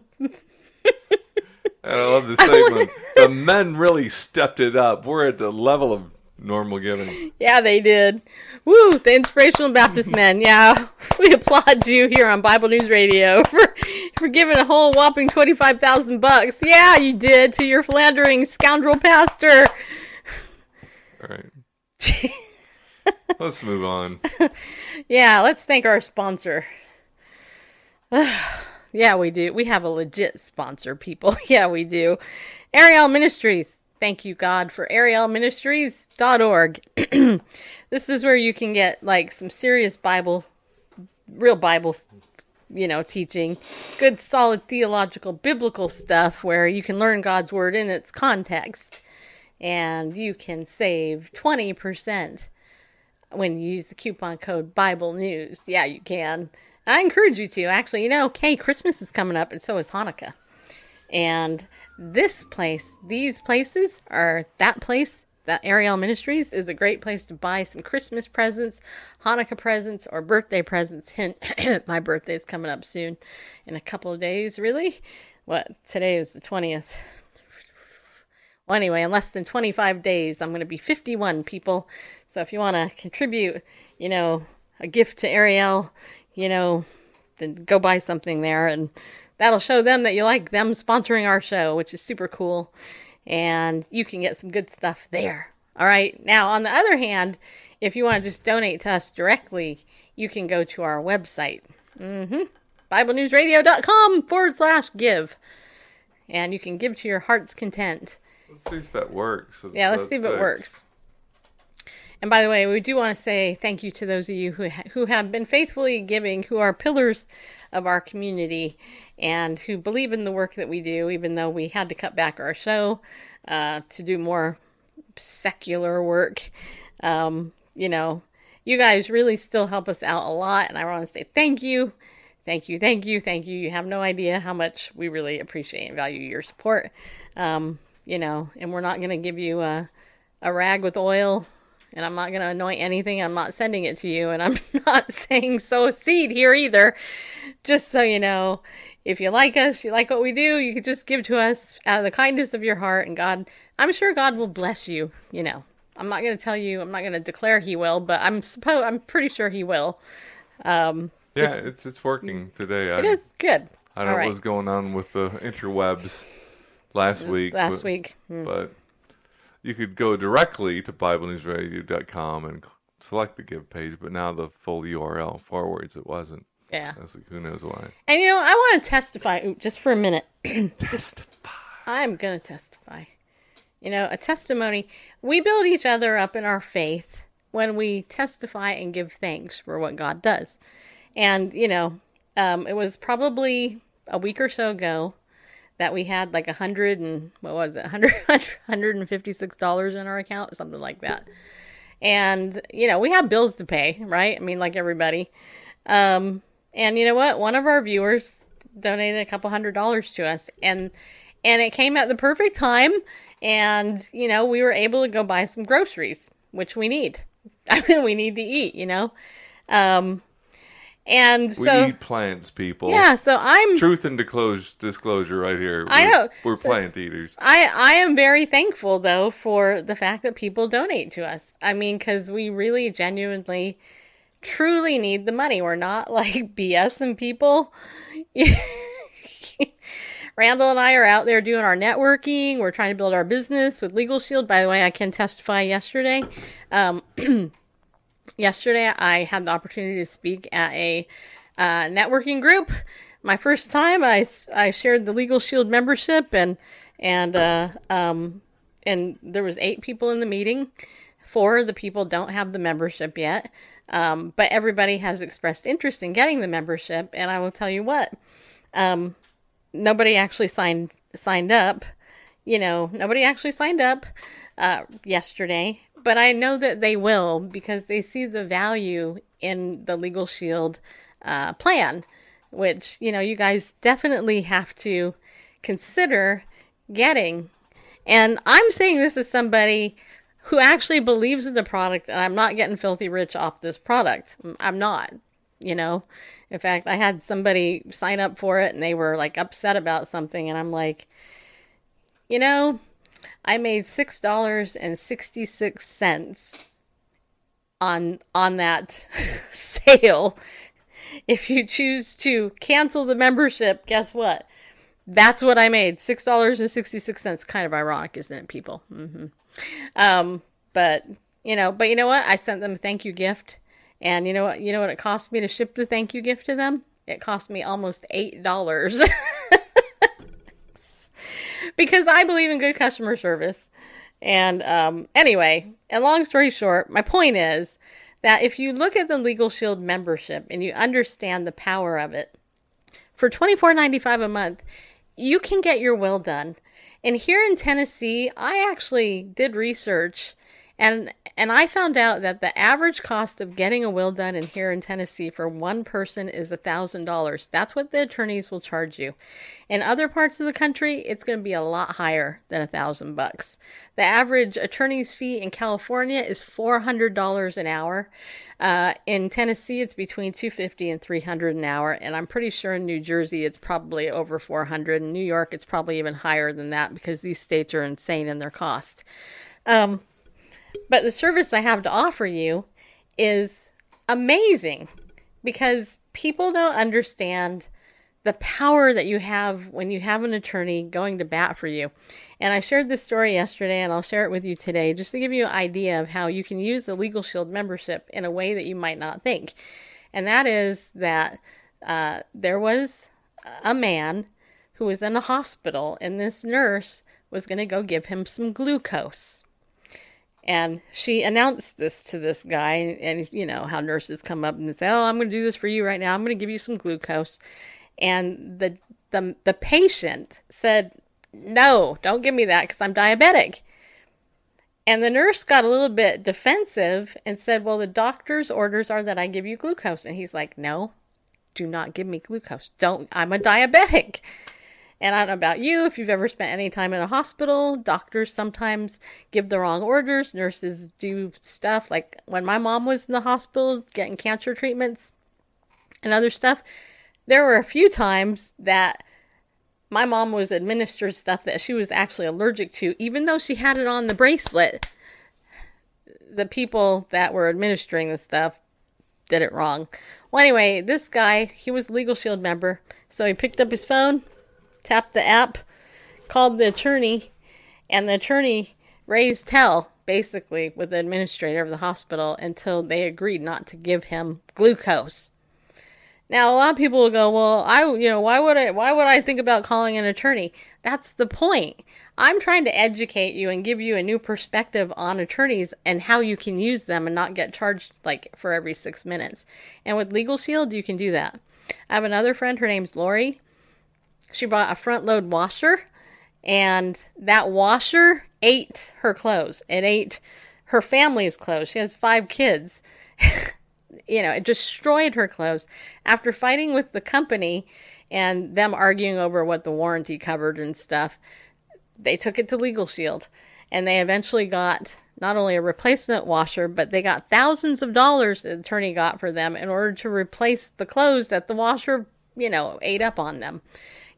And I love the [laughs] segment. the men really stepped it up. We're at the level of normal giving. Yeah, they did. Woo, the Inspirational Baptist men. [laughs] Yeah, [laughs] we applaud you here on Bible News Radio [laughs] for for giving a whole whopping twenty five thousand bucks. Yeah, you did to your philandering scoundrel pastor. All right. Let's move on. Yeah, let's thank our sponsor. [sighs] yeah, we do. We have a legit sponsor, people. yeah, we do. Ariel Ministries. Thank you, God, for arielministries.org. [clears throat] this is where you can get like some serious Bible, real Bible, you know, teaching, good, solid theological, biblical stuff where you can learn God's word in its context. And you can save 20% when you use the coupon code Bible News. Yeah, you can. I encourage you to. Actually, you know, okay, Christmas is coming up, and so is Hanukkah. And this place, these places are that place. That Ariel Ministries is a great place to buy some Christmas presents, Hanukkah presents, or birthday presents. Hint, [clears throat] my birthday is coming up soon in a couple of days, really. What? Today is the 20th. Well, anyway, in less than 25 days, I'm going to be 51 people. So if you want to contribute, you know, a gift to Ariel, you know, then go buy something there and that'll show them that you like them sponsoring our show, which is super cool. And you can get some good stuff there. All right. Now, on the other hand, if you want to just donate to us directly, you can go to our website, mm-hmm, BibleNewsRadio.com forward slash give. And you can give to your heart's content. Let's see if that works. Yeah, let's see if it works. And by the way, we do want to say thank you to those of you who ha- who have been faithfully giving, who are pillars of our community, and who believe in the work that we do, even though we had to cut back our show uh, to do more secular work. Um, you know, you guys really still help us out a lot, and I want to say thank you. Thank you, thank you, thank you. You have no idea how much we really appreciate and value your support. Um, you know, and we're not going to give you a, a rag with oil, and I'm not going to anoint anything. I'm not sending it to you, and I'm [laughs] not saying sow a seed here either. Just so you know, if you like us, you like what we do, you can just give to us out of the kindness of your heart, and God, I'm sure God will bless you. You know, I'm not going to tell you, I'm not going to declare He will, but I'm suppose I'm pretty sure He will. Um, Yeah, just- it's it's working today. I, it is good. I don't All know right. what was going on with the interwebs last week. Last but, week. Hmm. But you could go directly to BibleNewsRadio.com and select the give page, but now the full URL forwards it wasn't. Yeah. Like, who knows why? And you know, I want to testify just for a minute. [clears throat] just I'm going to testify. You know, a testimony, we build each other up in our faith when we testify and give thanks for what God does. And, you know, um, it was probably a week or so ago that we had like a hundred and what was it, [laughs] hundred hundred and fifty six dollars in our account, something like that. And you know, we have bills to pay, right? I mean, like everybody. Um, and you know what? One of our viewers donated a couple hundred dollars to us, and and it came at the perfect time. And you know, we were able to go buy some groceries, which we need. [laughs] I mean, we need to eat, you know. Um, and We so eat plants, people. yeah, so I'm Truth and disclosure, disclosure right here. I We're- know. We're So- plant eaters. I I am very thankful though for the fact that people donate to us. I mean, because we really genuinely, truly need the money. We're not [laughs] like BSing people. [laughs] Randall and I are out there doing our networking. We're trying to build our business with LegalShield. By the way, I can testify yesterday. Um, [clears throat] yesterday, I had the opportunity to speak at a uh, networking group. My first time, I, I shared the LegalShield membership, and and uh, um, and there was eight people in the meeting. Four of the people don't have the membership yet, um, but everybody has expressed interest in getting the membership. And I will tell you what, um, nobody actually signed signed up. You know, nobody actually signed up uh, yesterday, but I know that they will because they see the value in the LegalShield uh, plan, which you know you guys definitely have to consider getting. And I'm saying this as somebody who actually believes in the product, and I'm not getting filthy rich off this product. I'm not, you know. In fact, I had somebody sign up for it and they were like upset about something, and I'm like, you know, I made six dollars and sixty six cents on on that [laughs] sale. If you choose to cancel the membership, guess what? That's what I made. Six dollars and sixty six cents. Kind of ironic, isn't it, people? hmm Um, but you know, but you know what? I sent them a thank you gift, and you know what? You know what it cost me to ship the thank you gift to them? It cost me almost eight dollars. [laughs] because I believe in good customer service. And um, anyway, and long story short, my point is that if you look at the LegalShield membership and you understand the power of it, for twenty four ninety five a month, you can get your will done. And here in Tennessee, I actually did research and and I found out that the average cost of getting a will done in here in Tennessee for one person is a thousand dollars. That's what the attorneys will charge you. In other parts of the country, it's going to be a lot higher than a thousand bucks. The average attorney's fee in California is four hundred dollars an hour. Uh, in Tennessee, it's between two fifty and three hundred an hour, and I'm pretty sure in New Jersey it's probably over four hundred. In New York, it's probably even higher than that because these states are insane in their cost. Um, but the service I have to offer you is amazing because people don't understand the power that you have when you have an attorney going to bat for you. And I shared this story yesterday and I'll share it with you today just to give you an idea of how you can use the LegalShield membership in a way that you might not think. And that is that uh, there was a man who was in a hospital and this nurse was going to go give him some glucose. And she announced this to this guy, and you know how nurses come up and say, "Oh, I'm going to do this for you right now. I'm going to give you some glucose." And the the the patient said, "No, don't give me that because I'm diabetic." And the nurse got a little bit defensive and said, "Well, the doctor's orders are that I give you glucose." And he's like, "No, do not give me glucose. Don't. I'm a diabetic." And I don't know about you, if you've ever spent any time in a hospital, doctors sometimes give the wrong orders. Nurses do stuff like when my mom was in the hospital getting cancer treatments and other stuff, there were a few times that my mom was administered stuff that she was actually allergic to, even though she had it on the bracelet. The people that were administering the stuff did it wrong. Well, anyway, this guy, he was a LegalShield member, so he picked up his phone, tapped the app, called the attorney, and the attorney raised hell basically with the administrator of the hospital until they agreed not to give him glucose. Now, a lot of people will go, "Well, I, you know, why would I why would I think about calling an attorney?" That's the point. I'm trying to educate you and give you a new perspective on attorneys and how you can use them and not get charged like for every 6 minutes. And with LegalShield, you can do that. I have another friend, her name's Lori. She bought a front load washer and that washer ate her clothes. It ate her family's clothes. She has 5 kids. [laughs] you know, it destroyed her clothes. After fighting with the company and them arguing over what the warranty covered and stuff, they took it to LegalShield and they eventually got not only a replacement washer, but they got thousands of dollars the attorney got for them in order to replace the clothes that the washer, you know, ate up on them.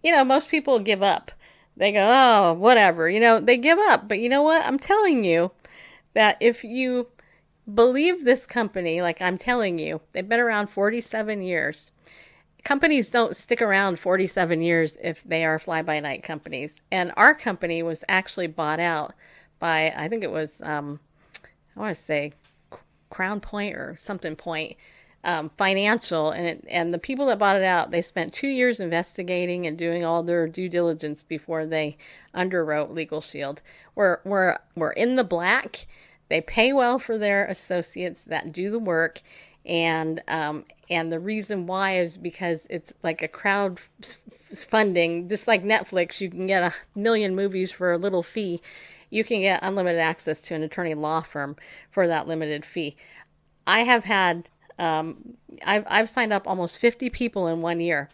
You know, most people give up. They go, oh, whatever. You know, they give up. But you know what? I'm telling you that if you believe this company, like I'm telling you, they've been around 47 years. Companies don't stick around 47 years if they are fly by night companies. And our company was actually bought out by, I think it was, um, I want to say Crown Point or something Point um, Financial. And, it, and the people that bought it out, they spent two years investigating and doing all their due diligence before they underwrote LegalShield. We're, we're, we're in the black they pay well for their associates that do the work, and um, and the reason why is because it's like a crowd funding, just like Netflix. You can get a million movies for a little fee. You can get unlimited access to an attorney law firm for that limited fee. I have had um, I've I've signed up almost 50 people in one year,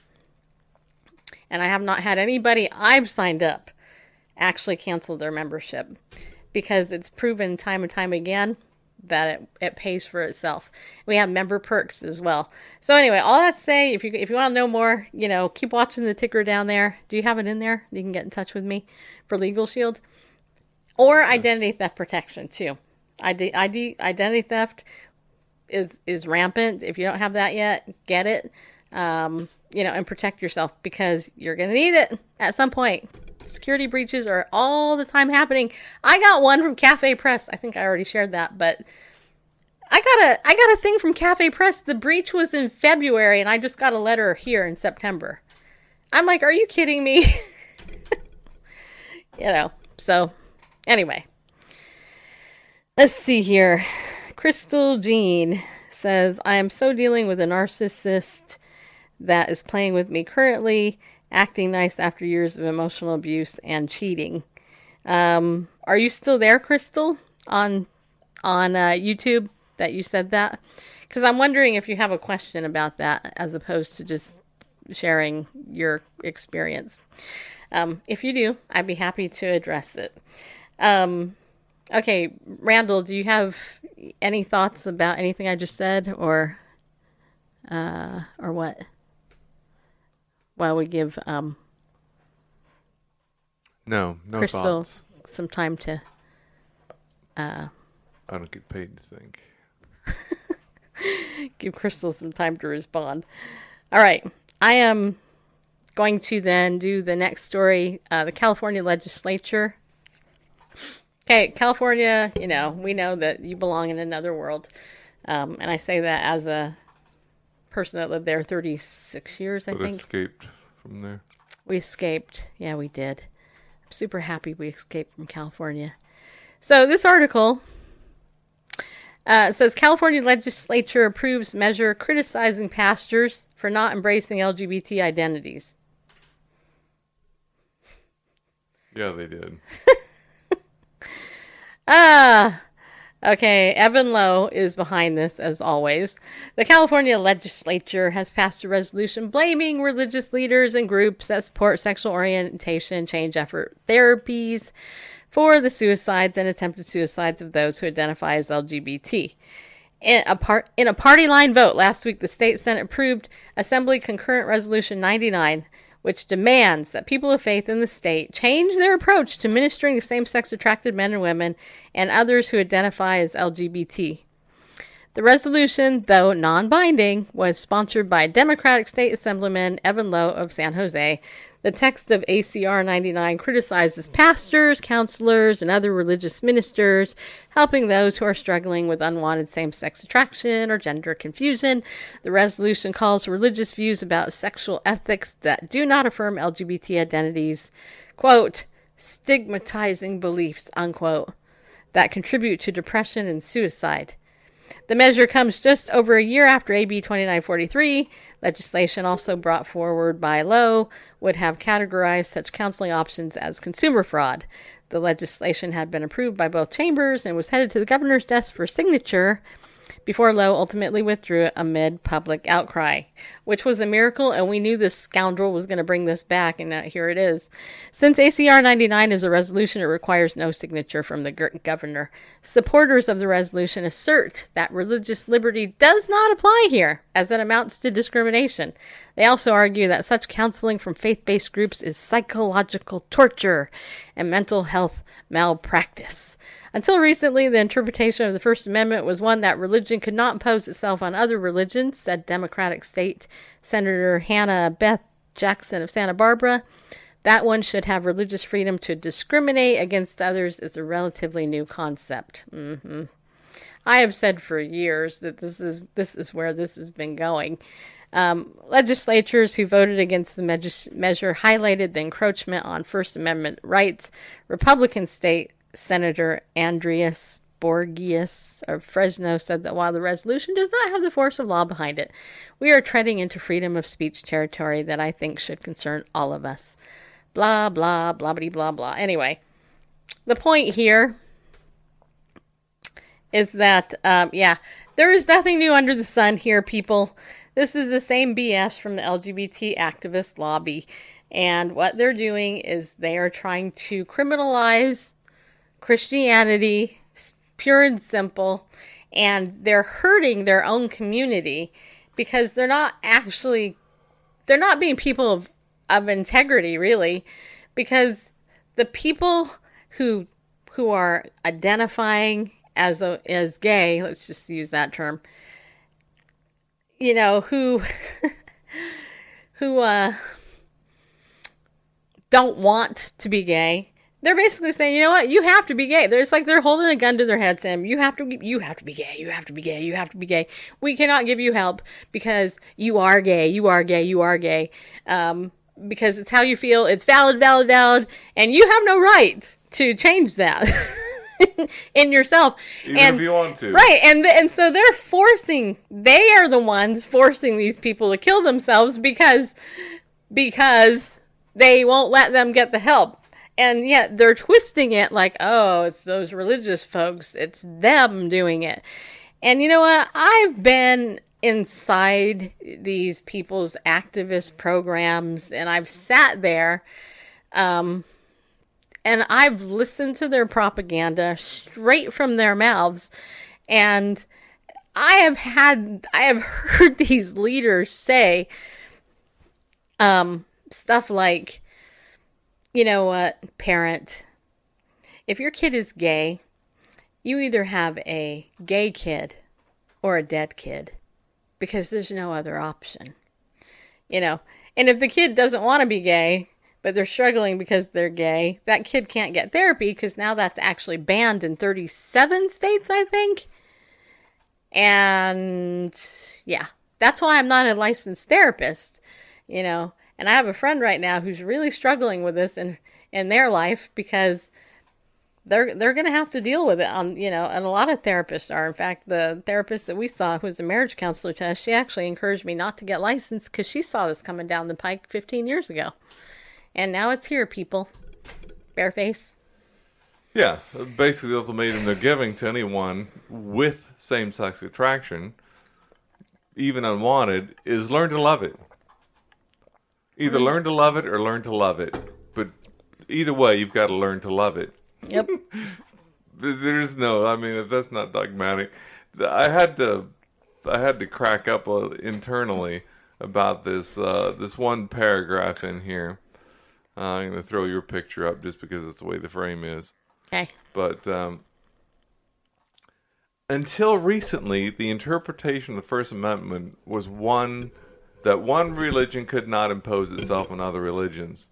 and I have not had anybody I've signed up actually cancel their membership because it's proven time and time again that it, it pays for itself. We have member perks as well. So anyway, all that to say, if you if you want to know more, you know, keep watching the ticker down there. Do you have it in there? You can get in touch with me for LegalShield or identity theft protection too. ID, ID identity theft is is rampant. If you don't have that yet, get it. Um, you know, and protect yourself because you're gonna need it at some point security breaches are all the time happening. I got one from CafePress. I think I already shared that, but I got a I got a thing from CafePress. The breach was in February and I just got a letter here in September. I'm like, "Are you kidding me?" [laughs] you know. So, anyway. Let's see here. Crystal Jean says, "I am so dealing with a narcissist that is playing with me currently." acting nice after years of emotional abuse and cheating. Um, are you still there, Crystal, on on uh, YouTube that you said that? Because I'm wondering if you have a question about that as opposed to just sharing your experience. Um, if you do, I'd be happy to address it. Um, okay, Randall, do you have any thoughts about anything I just said, or uh, or what? while we give um, No, no Crystal thoughts. some time to. Uh, I don't get paid to think. [laughs] give Crystal some time to respond. All right. I am going to then do the next story. Uh, the California legislature. Okay, California, you know, we know that you belong in another world. Um, and I say that as a person that lived there 36 years, I But think. escaped from there. We escaped. Yeah, we did. I'm super happy we escaped from California. So this article uh, says California legislature approves measure criticizing pastors for not embracing LGBT identities. Yeah, they did. [laughs] Ah, okay. Evan Low is behind this, as always. The California legislature has passed a resolution blaming religious leaders and groups that support sexual orientation change effort therapies for the suicides and attempted suicides of those who identify as LGBT. In a, part, in a party line vote last week, the state Senate approved Assembly Concurrent Resolution 99, which demands that people of faith in the state change their approach to ministering to same sex attracted men and women and others who identify as LGBT. The resolution, though non binding, was sponsored by Democratic State Assemblyman Evan Low of San Jose. The text of ACR 99 criticizes pastors, counselors, and other religious ministers helping those who are struggling with unwanted same sex attraction or gender confusion. The resolution calls religious views about sexual ethics that do not affirm LGBT identities, quote, stigmatizing beliefs, unquote, that contribute to depression and suicide. The measure comes just over a year after AB 2943. Legislation also brought forward by Low would have categorized such counseling options as consumer fraud. The legislation had been approved by both chambers and was headed to the governor's desk for signature before Low ultimately withdrew it amid public outcry, which was a miracle, and we knew this scoundrel was going to bring this back, and here it is. Since ACR 99 is a resolution, it requires no signature from the governor. Supporters of the resolution assert that religious liberty does not apply here, as it amounts to discrimination. They also argue that such counseling from faith based groups is psychological torture and mental health malpractice. Until recently, the interpretation of the First Amendment was one that religion could not impose itself on other religions, said Democratic State Senator Hannah Beth Jackson of Santa Barbara. That one should have religious freedom to discriminate against others is a relatively new concept. hmm I have said for years that this is this is where this has been going. Um, legislatures who voted against the me- measure highlighted the encroachment on First Amendment rights. Republican state Senator Andreas Borgeas of Fresno said that while the resolution does not have the force of law behind it, we are treading into freedom of speech territory that I think should concern all of us. Blah, blah, blah, blah, blah, blah. Anyway, the point here is that, um, yeah, there is nothing new under the sun here, people. This is the same BS from the LGBT activist lobby. And what they're doing is they are trying to criminalize Christianity, pure and simple, and they're hurting their own community because they're not actually they're not being people of, of integrity really because the people who who are identifying as a, as gay, let's just use that term. You know, who [laughs] who uh don't want to be gay. They're basically saying, you know what, you have to be gay. It's like they're holding a gun to their head, saying, you have to, be, you have to be gay, you have to be gay, you have to be gay. We cannot give you help because you are gay, you are gay, you are gay. Um, because it's how you feel. It's valid, valid, valid, and you have no right to change that [laughs] in yourself. Even and if you want to. Right, and and so they're forcing. They are the ones forcing these people to kill themselves because because they won't let them get the help. And yet they're twisting it like, oh, it's those religious folks. It's them doing it. And you know what? I've been inside these people's activist programs and I've sat there um, and I've listened to their propaganda straight from their mouths and I have had I have [laughs] heard these leaders say um stuff like you know what parent if your kid is gay you either have a gay kid or a dead kid because there's no other option you know and if the kid doesn't want to be gay but they're struggling because they're gay that kid can't get therapy because now that's actually banned in 37 states i think and yeah, that's why I'm not a licensed therapist, you know. And I have a friend right now who's really struggling with this in in their life because they're they're going to have to deal with it on, you know, and a lot of therapists are. In fact, the therapist that we saw who was a marriage counselor to us, she actually encouraged me not to get licensed cuz she saw this coming down the pike 15 years ago. And now it's here, people. Bareface. Yeah, basically the ultimatum they're giving to anyone with same-sex attraction, even unwanted, is learn to love it. Either learn to love it or learn to love it. But either way, you've got to learn to love it. Yep. [laughs] There's no, I mean, that's not dogmatic, I had to I had to crack up uh, internally about this uh, this one paragraph in here. Uh, I'm going to throw your picture up just because it's the way the frame is. Okay. But um, until recently, the interpretation of the First Amendment was one that one religion could not impose itself on other religions.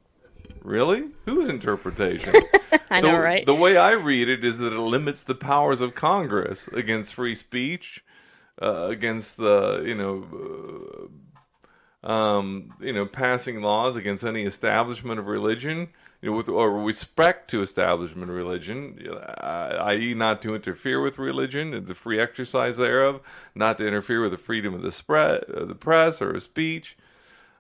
Really? Whose interpretation? [laughs] I the, know, right? The way I read it is that it limits the powers of Congress against free speech, uh, against the you know, uh, um, you know, passing laws against any establishment of religion, you know, with or respect to establishment religion, uh, i.e., not to interfere with religion and the free exercise thereof, not to interfere with the freedom of the spread, of the press or of speech.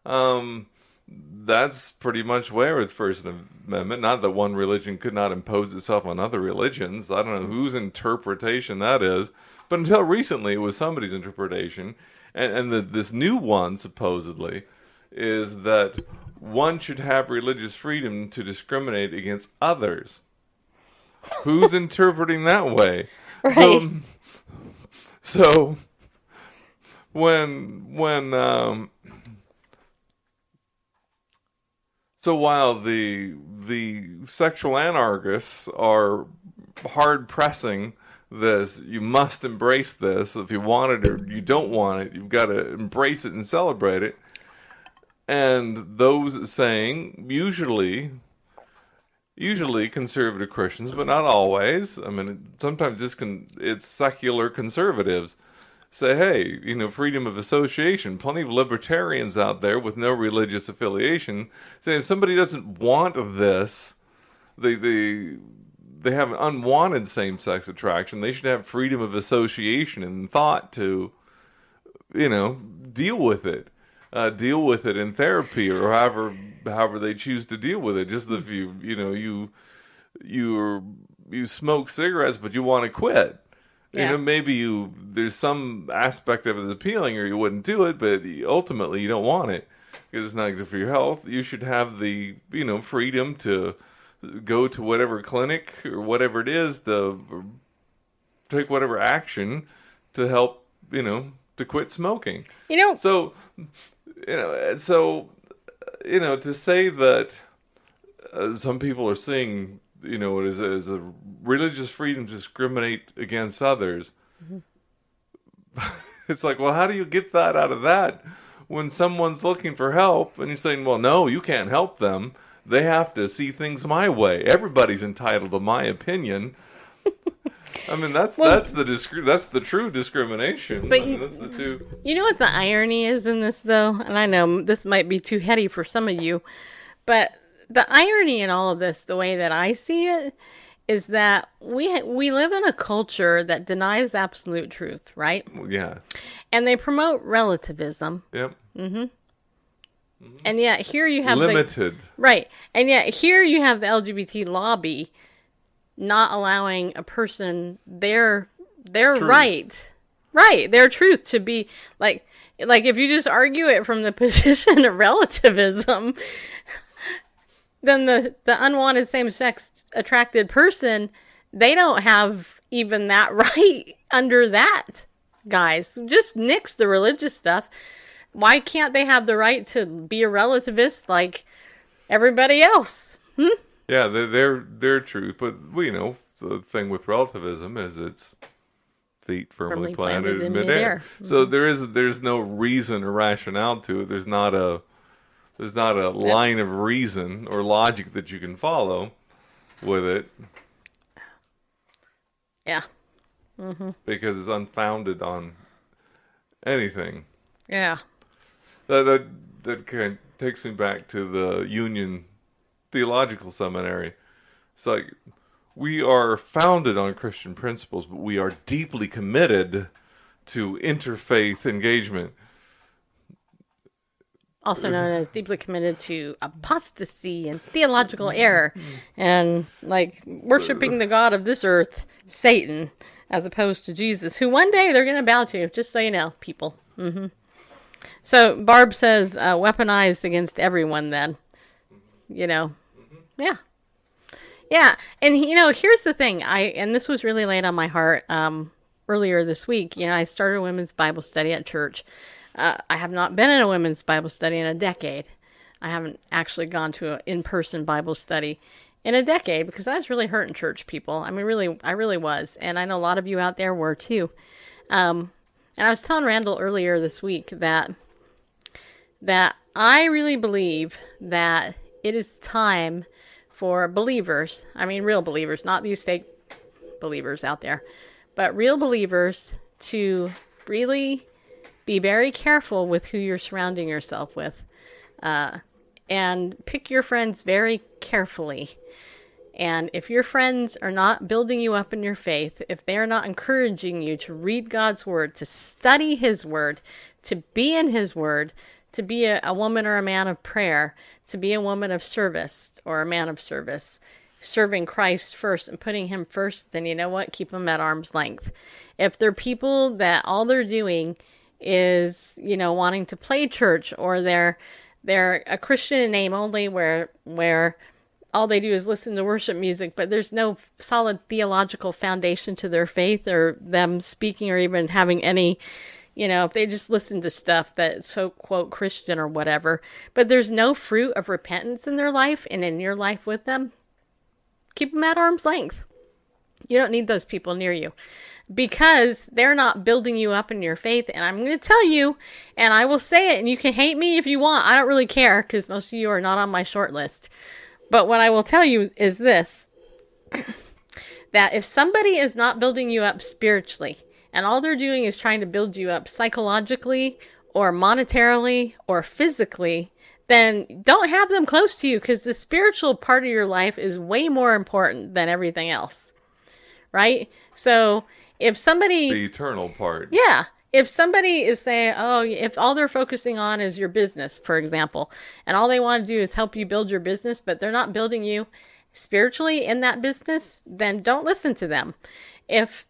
Um, that's pretty much where the First Amendment. Not that one religion could not impose itself on other religions. I don't know whose interpretation that is, but until recently it was somebody's interpretation, and and the, this new one supposedly is that one should have religious freedom to discriminate against others. Who's [laughs] interpreting that way? So, so when when um, So while the the sexual anarchists are hard pressing this, you must embrace this. If you want it or you don't want it, you've got to embrace it and celebrate it. And those saying, usually, usually conservative Christians, but not always. I mean, sometimes just con- it's secular conservatives say, hey, you know, freedom of association. Plenty of libertarians out there with no religious affiliation saying if somebody doesn't want this, they they they have an unwanted same-sex attraction. They should have freedom of association and thought to, you know, deal with it, uh, deal with it in therapy or however however they choose to deal with it. Just if you you know you you you smoke cigarettes but you want to quit Yeah. you know, maybe you there's some aspect of it that's appealing, or you wouldn't do it, but ultimately you don't want it because it's not good for your health. You should have the you know freedom to go to whatever clinic or whatever it is to take whatever action to help you know to quit smoking. You know, So, you know, and so, you know, to say that uh, some people are seeing, you know, it as a, as a religious freedom to discriminate against others, [laughs] it's like, well, how do you get that out of that when someone's looking for help and you're saying, well, no, you can't help them. They have to see things my way. Everybody's entitled to my opinion. I mean, that's Well- that's the discri- that's the true discrimination. But I mean, you- the two. You know what the irony is in this, though? And I know this might be too heady for some of you, but the irony in all of this, the way that I see it, is that we we live in a culture that denies absolute truth, right? Yeah. And they promote relativism, Yep. Mm-hmm. And yet here you have the, Limited. right, and yet here you have the LGBT lobby not allowing a person their their Truth. right, right, their truth to be like like if you just argue it from the [laughs] position of relativism, then the the unwanted same sex attracted person they don't have even that [laughs] right under that guys. Just nix the religious stuff. Why can't they have the right to be a relativist like everybody else hmm? Yeah, they're, they're their truth, but you know the thing with relativism is it's feet firmly, Firmly planted, planted in midair. midair. So mm-hmm. there is there's no reason or rationale to it. There's not a there's not a line of reason or logic that you can follow with it yeah mm-hmm. because it's unfounded on anything. yeah That that that kind of takes me back to the Union Theological Seminary. It's like we are founded on Christian principles, but we are deeply committed to interfaith engagement. also known as deeply committed to apostasy and theological error and like worshiping the god of this earth satan as opposed to jesus who one day they're going to bow to just so you know people hmm so barb says uh, weaponized against everyone then you know yeah yeah and you know here's the thing i and this was really laid on my heart um earlier this week, you know, I started a women's Bible study at church. Uh, I have not been in a women's Bible study in a decade. I haven't actually gone to an in-person Bible study in a decade because I was really hurting church people. I mean, really, I really was, and I know a lot of you out there were too. Um, and I was telling Randall earlier this week that that I really believe that it is time for believers. I mean, real believers, not these fake believers out there, but real believers to really be very careful with who you're surrounding yourself with. Uh, and pick your friends very carefully. And if your friends are not building you up in your faith, if they are not encouraging you to read God's word, to study His word, to be in His word, to be a, a woman or a man of prayer, to be a woman of service or a man of service, serving Christ first and putting Him first, then you know what? Keep them at arm's length. If they're people that all they're doing is, you know, wanting to play church or they're they're a Christian in name only where where all they do is listen to worship music, but there's no solid theological foundation to their faith or them speaking or even having any, you know, if they just listen to stuff that's so quote Christian or whatever, but there's no fruit of repentance in their life and in your life with them, keep them at arm's length. You don't need those people near you because they're not building you up in your faith. And I'm going to tell you, and I will say it, and you can hate me if you want. I don't really care because most of you are not on my short list. But what I will tell you is this [clears throat] that if somebody is not building you up spiritually, and all they're doing is trying to build you up psychologically or monetarily or physically, then don't have them close to you because the spiritual part of your life is way more important than everything else. Right? So if somebody The eternal part. yeah. If somebody is saying, oh, if all they're focusing on is your business, for example, and all they want to do is help you build your business, but they're not building you spiritually in that business, then don't listen to them. If,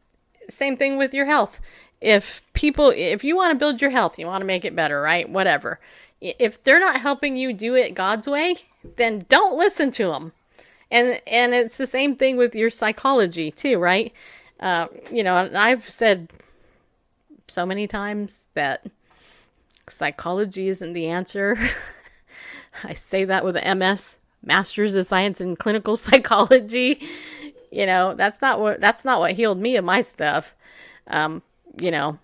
same thing with your health. If people, if you want to build your health, you want to make it better, right? Whatever. If they're not helping you do it God's way, then don't listen to them. And, and it's the same thing with your psychology too, right? Uh, you know, I've said so many times that psychology isn't the answer. [laughs] I say that with an MS, Master's of Science in Clinical [laughs] Psychology. You know, that's not what that's not what healed me of my stuff. Um, you know,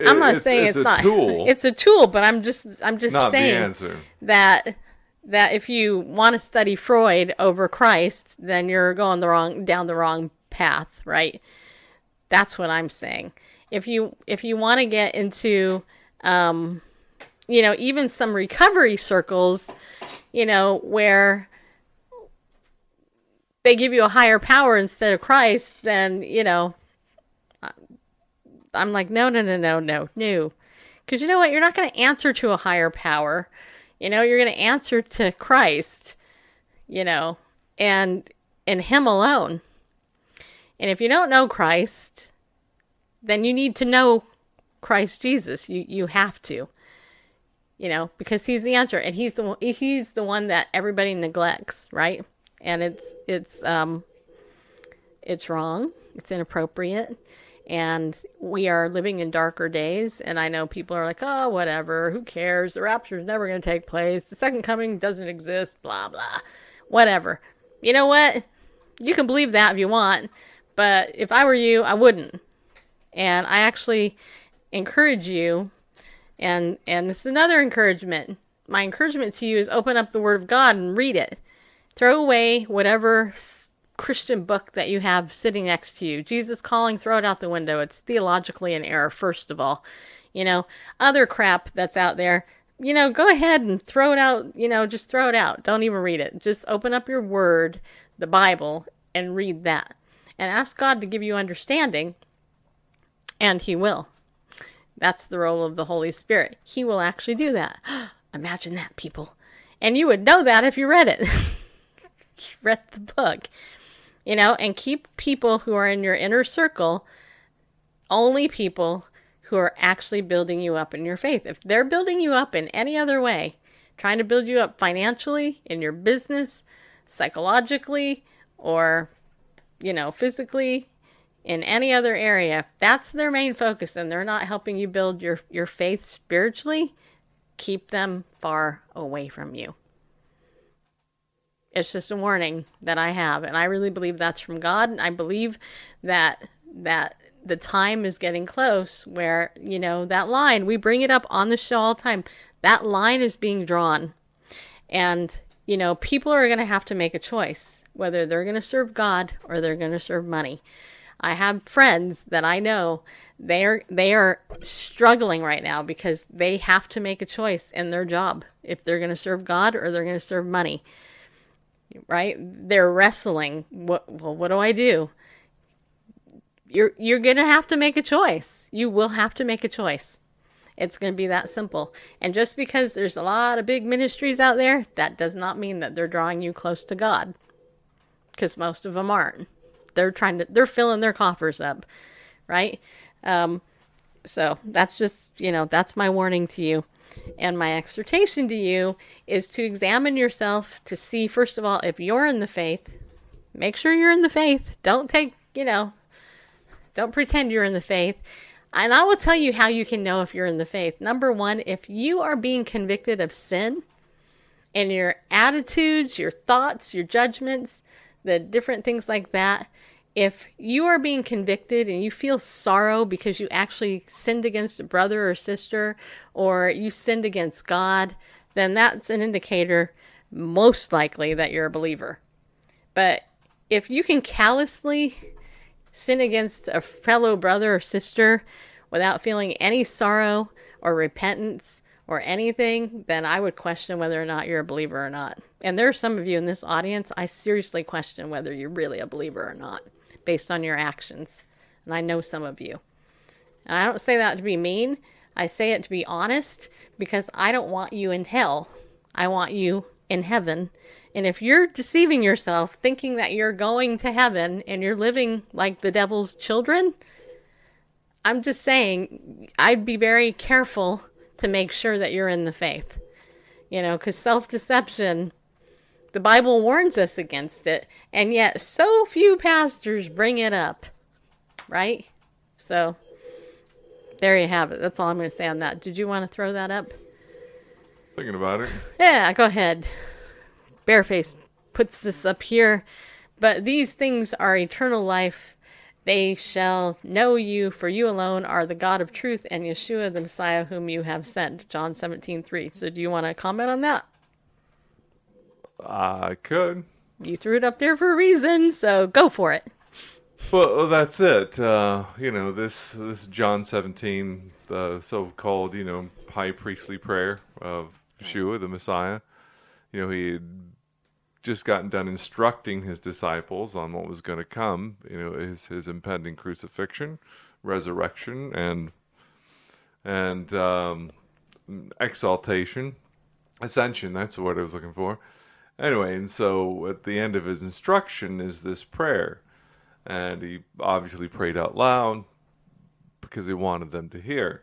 I'm not It's- saying it's, a not. [laughs] tool, It's a tool, but I'm just I'm just not saying that that if you want to study Freud over Christ, then you're going the wrong down the wrong path, right? That's what I'm saying. If you if you want to get into um you know, even some recovery circles, you know, where they give you a higher power instead of Christ, then, you know, I'm like, no, no, no, no, no, no. Because you know what? You're not going to answer to a higher power. You know, you're going to answer to Christ, you know, and and Him alone. And if you don't know Christ, then you need to know Christ Jesus. You you have to. You know, because he's the answer and he's the he's the one that everybody neglects, right? And it's it's um it's wrong. It's inappropriate. And we are living in darker days. And I know people are like, oh, whatever. Who cares? The rapture is never going to take place. The second coming doesn't exist. Blah, blah. Whatever. You know what? You can believe that if you want. But if I were you, I wouldn't. And I actually encourage you. And, and this is another encouragement. My encouragement to you is open up the Word of God and read it. Throw away whatever Christian book that you have sitting next to you. Jesus calling, throw it out the window. It's theologically an error, first of all. You know, other crap that's out there, you know, go ahead and throw it out. You know, just throw it out. Don't even read it. Just open up your word, the Bible, and read that. And ask God to give you understanding, and He will. That's the role of the Holy Spirit. He will actually do that. [gasps] Imagine that, people. And you would know that if you read it. [laughs] [laughs] read the book you know, and keep people who are in your inner circle only people who are actually building you up in your faith. If they're building you up in any other way, trying to build you up financially, in your business, psychologically, or, you know, physically, in any other area, that's their main focus and they're not helping you build your, your faith spiritually, keep them far away from you. It's just a warning that I have, and I really believe that's from God. And I believe that that the time is getting close where, you know, that line, we bring it up on the show all the time. That line is being drawn. And, you know, people are going to have to make a choice whether they're going to serve God or they're going to serve money. I have friends that I know they are they are struggling right now because they have to make a choice in their job if they're going to serve God or they're going to serve money. Right? They're wrestling. What well what do I do? You're you're going to have to make a choice. You will have to make a choice. It's going to be that simple. And just because there's a lot of big ministries out there, that does not mean that they're drawing you close to God. Cuz most of them aren't they're trying to they're filling their coffers up right um, so that's just you know that's my warning to you and my exhortation to you is to examine yourself to see first of all if you're in the faith make sure you're in the faith. Don't take you know don't pretend you're in the faith. And i will tell you how you can know if you're in the faith. Number one if you are being convicted of sin and your attitudes your thoughts your judgments the different things like that if you are being convicted and you feel sorrow because you actually sinned against a brother or sister or you sinned against God, then that's an indicator, most likely, that you're a believer. But if you can callously sin against a fellow brother or sister without feeling any sorrow or repentance or anything, then I would question whether or not you're a believer or not. And there are some of you in this audience, I seriously question whether you're really a believer or not based on your actions. And I know some of you. And I don't say that to be mean. I say it to be honest because I don't want you in hell. I want you in heaven. And if you're deceiving yourself thinking that you're going to heaven and you're living like the devil's children, I'm just saying I'd be very careful to make sure that you're in the faith. You know, because self deception the Bible warns us against it, and yet so few pastors bring it up, right? So there you have it. That's all I'm going to say on that. Did you want to throw that up? Thinking about it. Yeah, go ahead. Bareface puts this up here. But these things are eternal life. They shall know you, for you alone are the God of truth, and Yeshua the Messiah whom you have sent. John 17, 3. So do you want to comment on that? I could. You threw it up there for a reason, so go for it. Well, that's it. Uh, you know, this this John 17, the so-called, you know, high priestly prayer of Yeshua, the Messiah. You know, he had just gotten done instructing his disciples on what was going to come. You know, his his impending crucifixion, resurrection, and and um, exaltation, ascension. That's what I was looking for. Anyway, and so at the end of his instruction is this prayer. And he obviously prayed out loud because he wanted them to hear.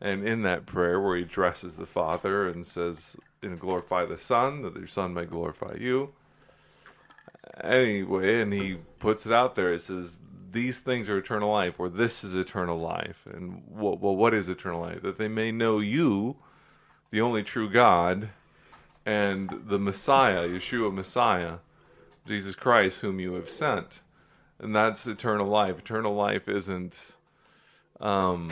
And in that prayer, where he addresses the Father and says, know, glorify the Son, that your Son may glorify you. Anyway, and he puts it out there. It says, these things are eternal life, or this is eternal life. And well, what is eternal life? That they may know you, the only true God, and the Messiah, Yeshua Messiah, Jesus Christ, whom you have sent. And that's eternal life. Eternal life isn't um,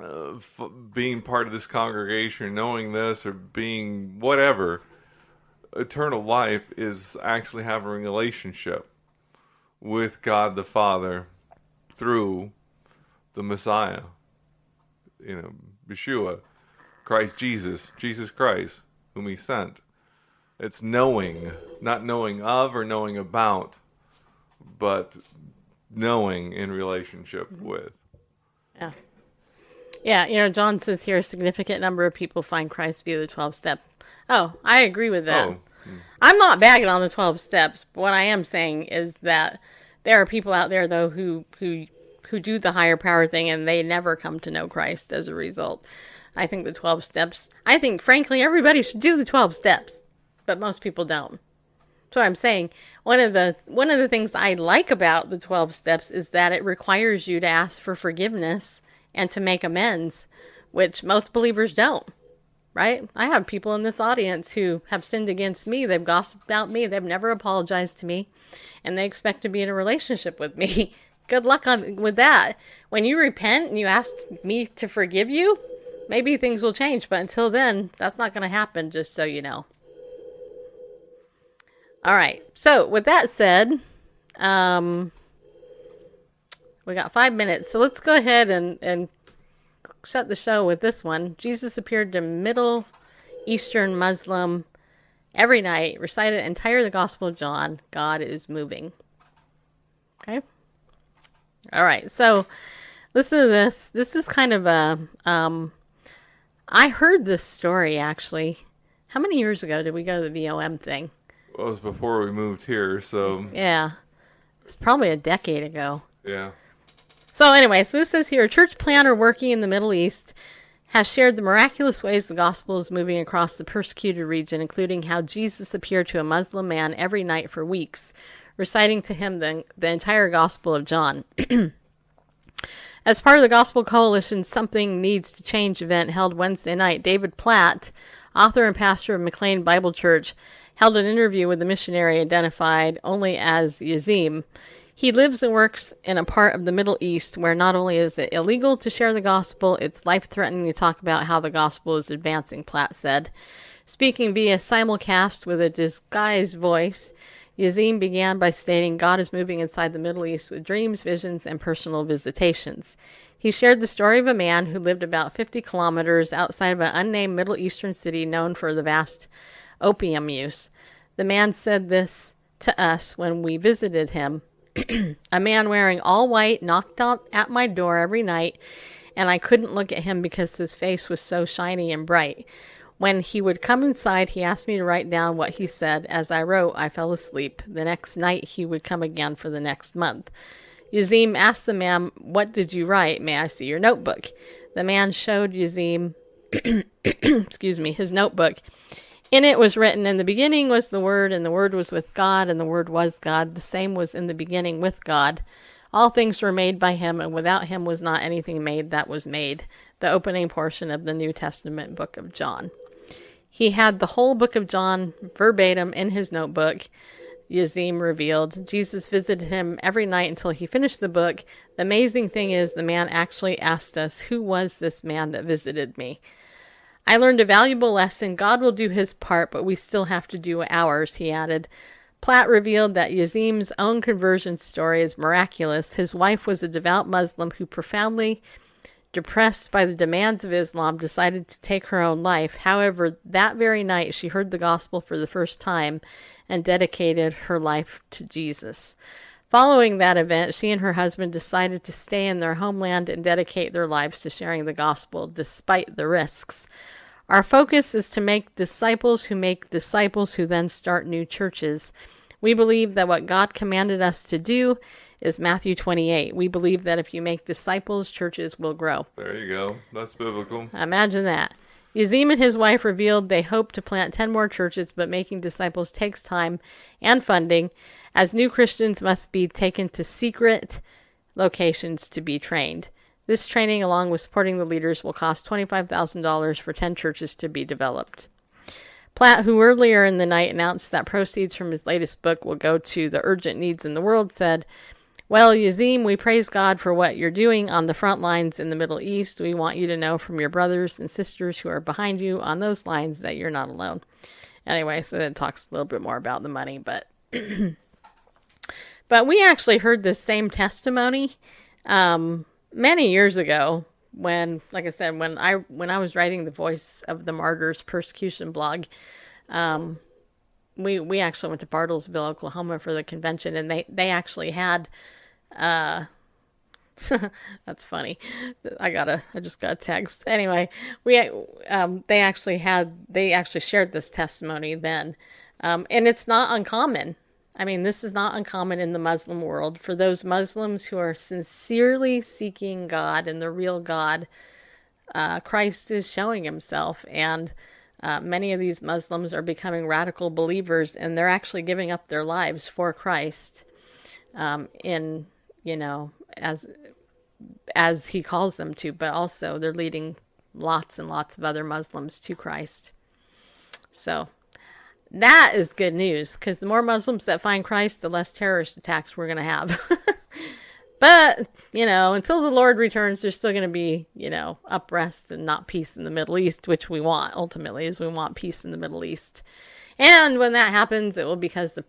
uh, f- being part of this congregation, knowing this, or being whatever. Eternal life is actually having a relationship with God the Father through the Messiah, you know, Yeshua. Christ Jesus, Jesus Christ, whom he sent. It's knowing, not knowing of or knowing about, but knowing in relationship mm-hmm. with. Yeah. Yeah, you know, John says here a significant number of people find Christ via the 12 step. Oh, I agree with that. Oh, hmm. I'm not bagging on the 12 steps. But what I am saying is that there are people out there though who who who do the higher power thing and they never come to know Christ as a result. I think the 12 steps, I think frankly everybody should do the 12 steps, but most people don't. So I'm saying one of the one of the things I like about the 12 steps is that it requires you to ask for forgiveness and to make amends, which most believers don't. Right? I have people in this audience who have sinned against me. They've gossiped about me. They've never apologized to me, and they expect to be in a relationship with me. [laughs] Good luck on with that. When you repent and you ask me to forgive you, maybe things will change, but until then, that's not going to happen just so you know. All right. So, with that said, um, we got five minutes. So let's go ahead and, and shut the show with this one. Jesus appeared to Middle Eastern Muslim every night, recited entire the Gospel of John. God is moving. Okay. All right. So listen to this. This is kind of a. Um, I heard this story actually. How many years ago did we go to the VOM thing? Well, it was before we moved here, so Yeah. It's probably a decade ago. yeah. So, anyway, so this says here a church planner working in the Middle East has shared the miraculous ways the gospel is moving across the persecuted region, including how Jesus appeared to a Muslim man every night for weeks, reciting to him the, the entire Gospel of John. [clears throat] As part of the Gospel Coalition Something Needs to Change event held Wednesday night, David Platt, author and pastor of McLean Bible Church, held an interview with the missionary identified only as Yazim. He lives and works in a part of the Middle East where not only is it illegal to share the gospel, it's life threatening to talk about how the gospel is advancing, Platt said. Speaking via simulcast with a disguised voice, Yazim began by stating God is moving inside the Middle East with dreams, visions, and personal visitations. He shared the story of a man who lived about 50 kilometers outside of an unnamed Middle Eastern city known for the vast opium use. The man said this to us when we visited him. [clears throat] a man wearing all white knocked out at my door every night, and I couldn't look at him because his face was so shiny and bright. When he would come inside, he asked me to write down what he said. As I wrote, I fell asleep. The next night, he would come again for the next month. Yazim asked the man, What did you write? May I see your notebook? The man showed Yazim, [clears throat] excuse me, his notebook. In it was written, In the beginning was the Word, and the Word was with God, and the Word was God. The same was in the beginning with God. All things were made by him, and without him was not anything made that was made. The opening portion of the New Testament book of John. He had the whole book of John verbatim in his notebook. Yazim revealed. Jesus visited him every night until he finished the book. The amazing thing is, the man actually asked us, Who was this man that visited me? I learned a valuable lesson. God will do his part, but we still have to do ours, he added. Platt revealed that Yazim's own conversion story is miraculous. His wife was a devout Muslim who, profoundly depressed by the demands of Islam, decided to take her own life. However, that very night she heard the gospel for the first time and dedicated her life to Jesus. Following that event, she and her husband decided to stay in their homeland and dedicate their lives to sharing the gospel despite the risks. Our focus is to make disciples who make disciples who then start new churches. We believe that what God commanded us to do is Matthew 28. We believe that if you make disciples, churches will grow. There you go. That's biblical. Imagine that. Yazim and his wife revealed they hope to plant 10 more churches, but making disciples takes time and funding, as new Christians must be taken to secret locations to be trained. This training, along with supporting the leaders, will cost $25,000 for 10 churches to be developed. Platt, who earlier in the night announced that proceeds from his latest book will go to the urgent needs in the world, said, Well, Yazim, we praise God for what you're doing on the front lines in the Middle East. We want you to know from your brothers and sisters who are behind you on those lines that you're not alone. Anyway, so it talks a little bit more about the money, but [clears throat] but we actually heard this same testimony um, many years ago when like i said when i when i was writing the voice of the martyrs persecution blog um we we actually went to bartlesville oklahoma for the convention and they they actually had uh [laughs] that's funny i gotta. I just got a text anyway we um they actually had they actually shared this testimony then um and it's not uncommon I mean, this is not uncommon in the Muslim world. For those Muslims who are sincerely seeking God and the real God, uh, Christ is showing himself. And Uh, many of these Muslims are becoming radical believers, and they're actually giving up their lives for Christ. Um, in you know, as as he calls them to, but also they're leading lots and lots of other Muslims to Christ. So that is good news because the more Muslims that find Christ, the less terrorist attacks we're going to have. [laughs] but, you know, until the Lord returns, there's still going to be, you know, uprest and not peace in the Middle East, which we want ultimately is we want peace in the Middle East. And when that happens, it will because the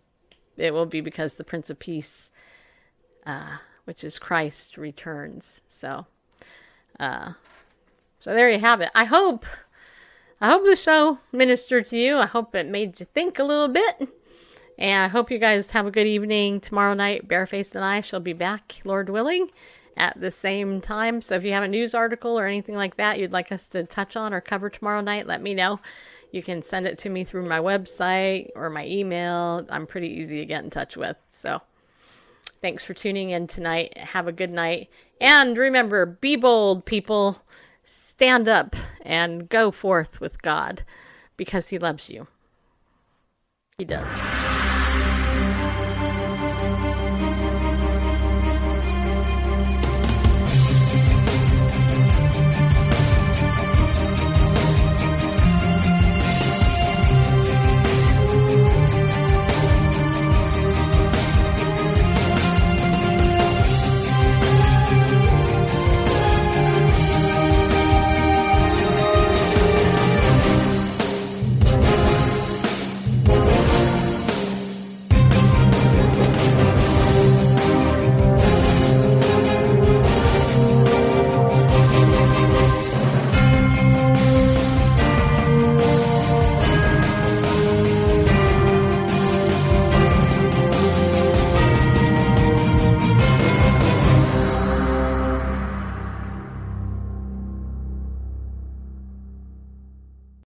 it will be because the Prince of Peace uh, which is Christ returns. So, uh, so there you have it. I hope, I hope the show ministered to you. I hope it made you think a little bit. And I hope you guys have a good evening tomorrow night. Bareface and I shall be back, Lord willing, at the same time. So if you have a news article or anything like that you'd like us to touch on or cover tomorrow night, let me know. You can send it to me through my website or my email. I'm pretty easy to get in touch with. So. Thanks for tuning in tonight. Have a good night. And remember, be bold, people. Stand up and go forth with God because He loves you. He does.